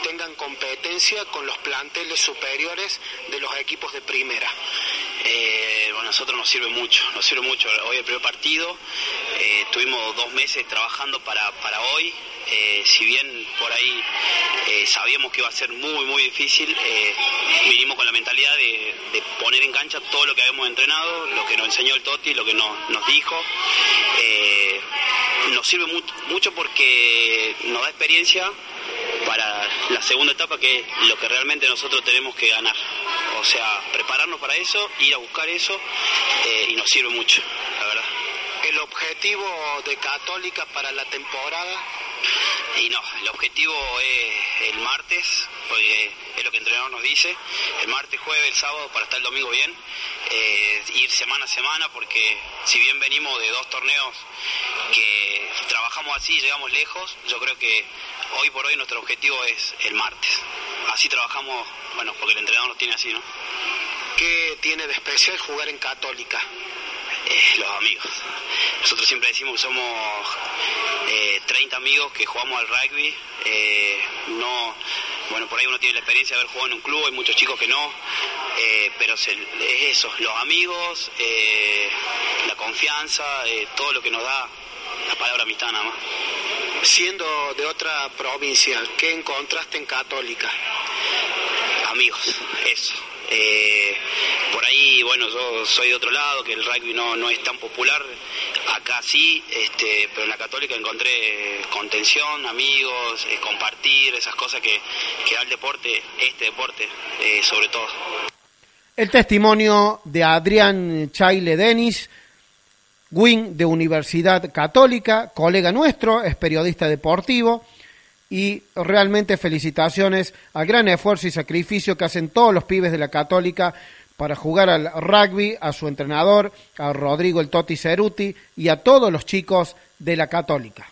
tengan competencia con los planteles superiores de los equipos de primera? Eh, bueno, a nosotros nos sirve mucho, nos sirve mucho. Hoy el primer partido, eh, tuvimos dos meses trabajando para, para hoy. Eh, si bien por ahí eh, sabíamos que iba a ser muy, muy difícil, vinimos con la mentalidad de, poner en cancha todo lo que habíamos entrenado, lo que nos enseñó el Toti, lo que nos dijo. Nos sirve mu mucho porque nos da experiencia para la segunda etapa, que es lo que realmente nosotros tenemos que ganar. O sea, prepararnos para eso, ir a buscar eso, eh, y nos sirve mucho, la verdad. ¿El objetivo de Católica para la temporada? Y no, el objetivo es el martes, porque es lo que el entrenador nos dice, el martes, jueves, el sábado para estar el domingo bien, eh, ir semana a semana, porque si bien venimos de dos torneos que trabajamos así y llegamos lejos, yo creo que hoy por hoy nuestro objetivo es el martes. Así trabajamos, bueno, porque el entrenador nos tiene así, ¿no? ¿Qué tiene de especial jugar en Católica? Eh, los amigos. Nosotros siempre decimos que somos eh, 30 amigos que jugamos al rugby. Eh, no, bueno, por ahí uno tiene la experiencia de haber jugado en un club, hay muchos chicos que no, eh, pero se, es eso, los amigos, eh, la confianza, eh, todo lo que nos da la palabra amistad nada más. Siendo de otra provincia, ¿qué encontraste en Católica? Amigos, eso. Eh, por ahí, bueno, yo soy de otro lado, que el rugby no, no es tan popular, acá sí, este, pero en la católica encontré contención, amigos, eh, compartir, esas cosas que, que da el deporte, este deporte, eh, sobre todo. El testimonio de Adrián Chaile Denis, Wing de Universidad Católica, colega nuestro, es periodista deportivo y realmente felicitaciones al gran esfuerzo y sacrificio que hacen todos los pibes de la Católica para jugar al rugby, a su entrenador, a Rodrigo el Toti Ceruti y a todos los chicos de la Católica.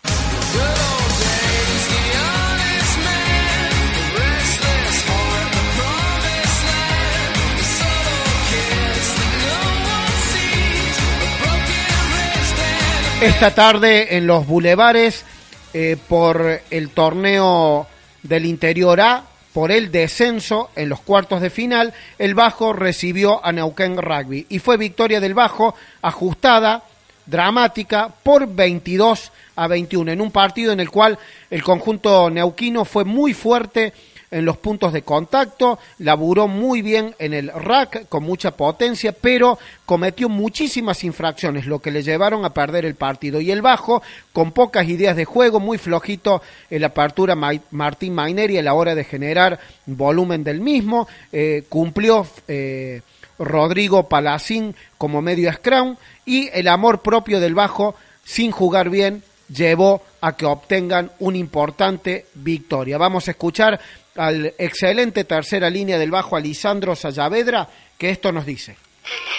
Esta tarde en los bulevares eh, por el torneo del interior A, por el descenso en los cuartos de final, el Bajo recibió a Neuquén Rugby. Y fue victoria del Bajo ajustada, dramática, por 22 a 21, en un partido en el cual el conjunto neuquino fue muy fuerte en los puntos de contacto, laburó muy bien en el rack con mucha potencia, pero cometió muchísimas infracciones, lo que le llevaron a perder el partido. Y el bajo, con pocas ideas de juego, muy flojito en la apertura Martín Maineri a la hora de generar volumen del mismo, eh, cumplió eh, Rodrigo Palacín como medio scrum y el amor propio del bajo, sin jugar bien, llevó a que obtengan una importante victoria. Vamos a escuchar al excelente tercera línea del bajo, Alisandro Sayavedra, que esto nos dice.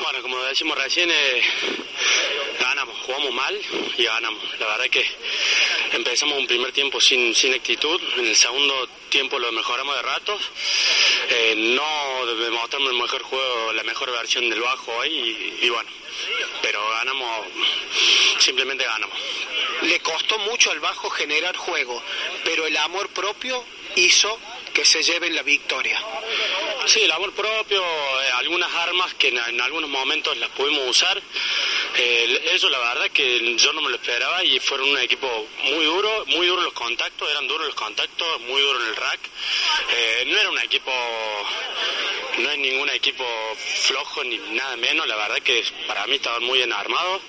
Bueno, como decimos recién, eh, ganamos, jugamos mal y ganamos. La verdad es que empezamos un primer tiempo sin, sin actitud, en el segundo tiempo lo mejoramos de ratos, eh, no demostramos el mejor juego, la mejor versión del bajo hoy y, y bueno, pero ganamos, simplemente ganamos. Le costó mucho al bajo generar juego, pero el amor propio hizo que se lleven la victoria. Sí, el amor propio, eh, algunas armas que en, algunos momentos las pudimos usar. Eh, eso la verdad que yo no me lo esperaba y fueron un equipo muy duro, muy duro los contactos, eran duros los contactos, muy duro en el rack. Eh, no era un equipo, no es ningún equipo flojo ni nada menos, la verdad que para mí estaban muy bien armados.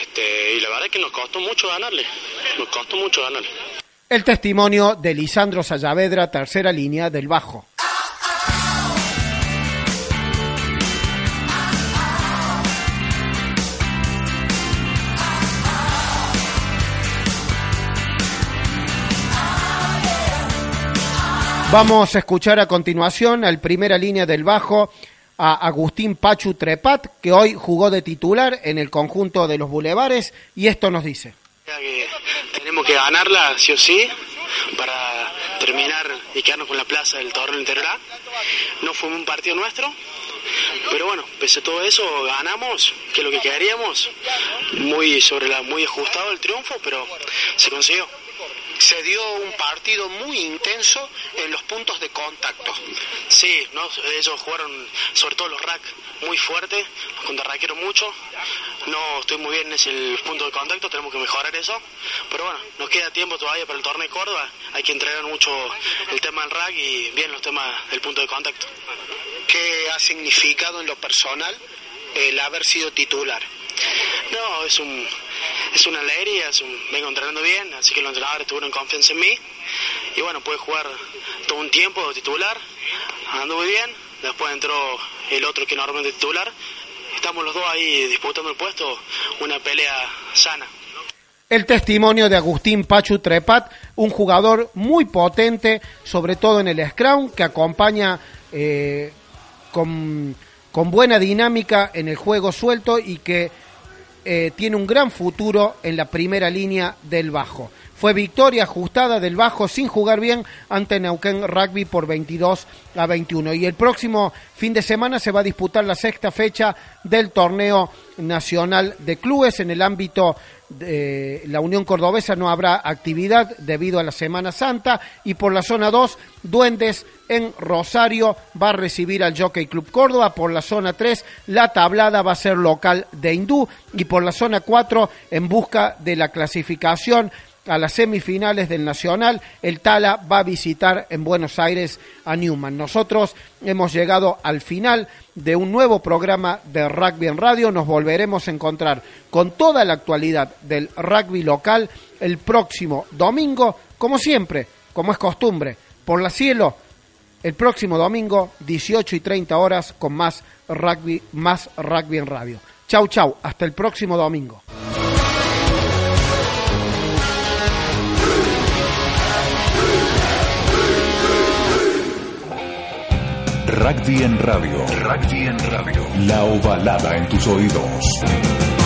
Este, y la verdad que nos costó mucho ganarle, nos costó mucho ganarle. El testimonio de Lisandro Sayavedra, tercera línea del bajo. Vamos a escuchar a continuación al primera línea del bajo a Agustín Pachu Trepat, que hoy jugó de titular en el conjunto de los Bulevares, y esto nos dice. Que tenemos que ganarla sí o sí para terminar y quedarnos con la plaza del torneo interior. No fue un partido nuestro, pero bueno, pese a todo eso, ganamos, que es lo que queríamos. Muy sobre la muy ajustado el triunfo, pero se consiguió. Se dio un partido muy intenso en los puntos de contacto. Sí, ¿no? ellos jugaron, sobre todo los rack, muy fuerte, contrarraquearon mucho. No estoy muy bien en ese punto de contacto, tenemos que mejorar eso. Pero bueno, nos queda tiempo todavía para el torneo de Córdoba. Hay que entrenar mucho el tema del rack y bien los temas del punto de contacto. ¿Qué ha significado en lo personal el haber sido titular? No, es un es una alegría, es un, vengo entrenando bien, así que los entrenadores tuvieron confianza en mí. Y bueno, pude jugar todo un tiempo de titular, muy bien, después entró el otro que normalmente es titular, estamos los dos ahí disputando el puesto, una pelea sana. El testimonio de Agustín Pachu Trepat, un jugador muy potente, sobre todo en el scrum, que acompaña eh, con, con buena dinámica en el juego suelto y que eh, tiene un gran futuro en la primera línea del bajo. Fue victoria ajustada del Bajo sin jugar bien ante Neuquén Rugby por 22 a 21. Y el próximo fin de semana se va a disputar la sexta fecha del torneo nacional de clubes. En el ámbito de la Unión Cordobesa no habrá actividad debido a la Semana Santa. Y por la zona 2 Duendes en Rosario va a recibir al Jockey Club Córdoba, por la zona 3 la tablada va a ser local de Hindú. Y por la zona 4 en busca de la clasificación a las semifinales del Nacional, el Tala va a visitar en Buenos Aires a Newman. Nosotros hemos llegado al final de un nuevo programa de Rugby en Radio. Nos volveremos a encontrar con toda la actualidad del rugby local el próximo domingo, como siempre, como es costumbre, por la cielo, el próximo domingo, 18 y 30 horas, con más rugby, más rugby en radio. Chau, chau, hasta el próximo domingo. Rugby en radio. Rugby en radio. La ovalada en tus oídos.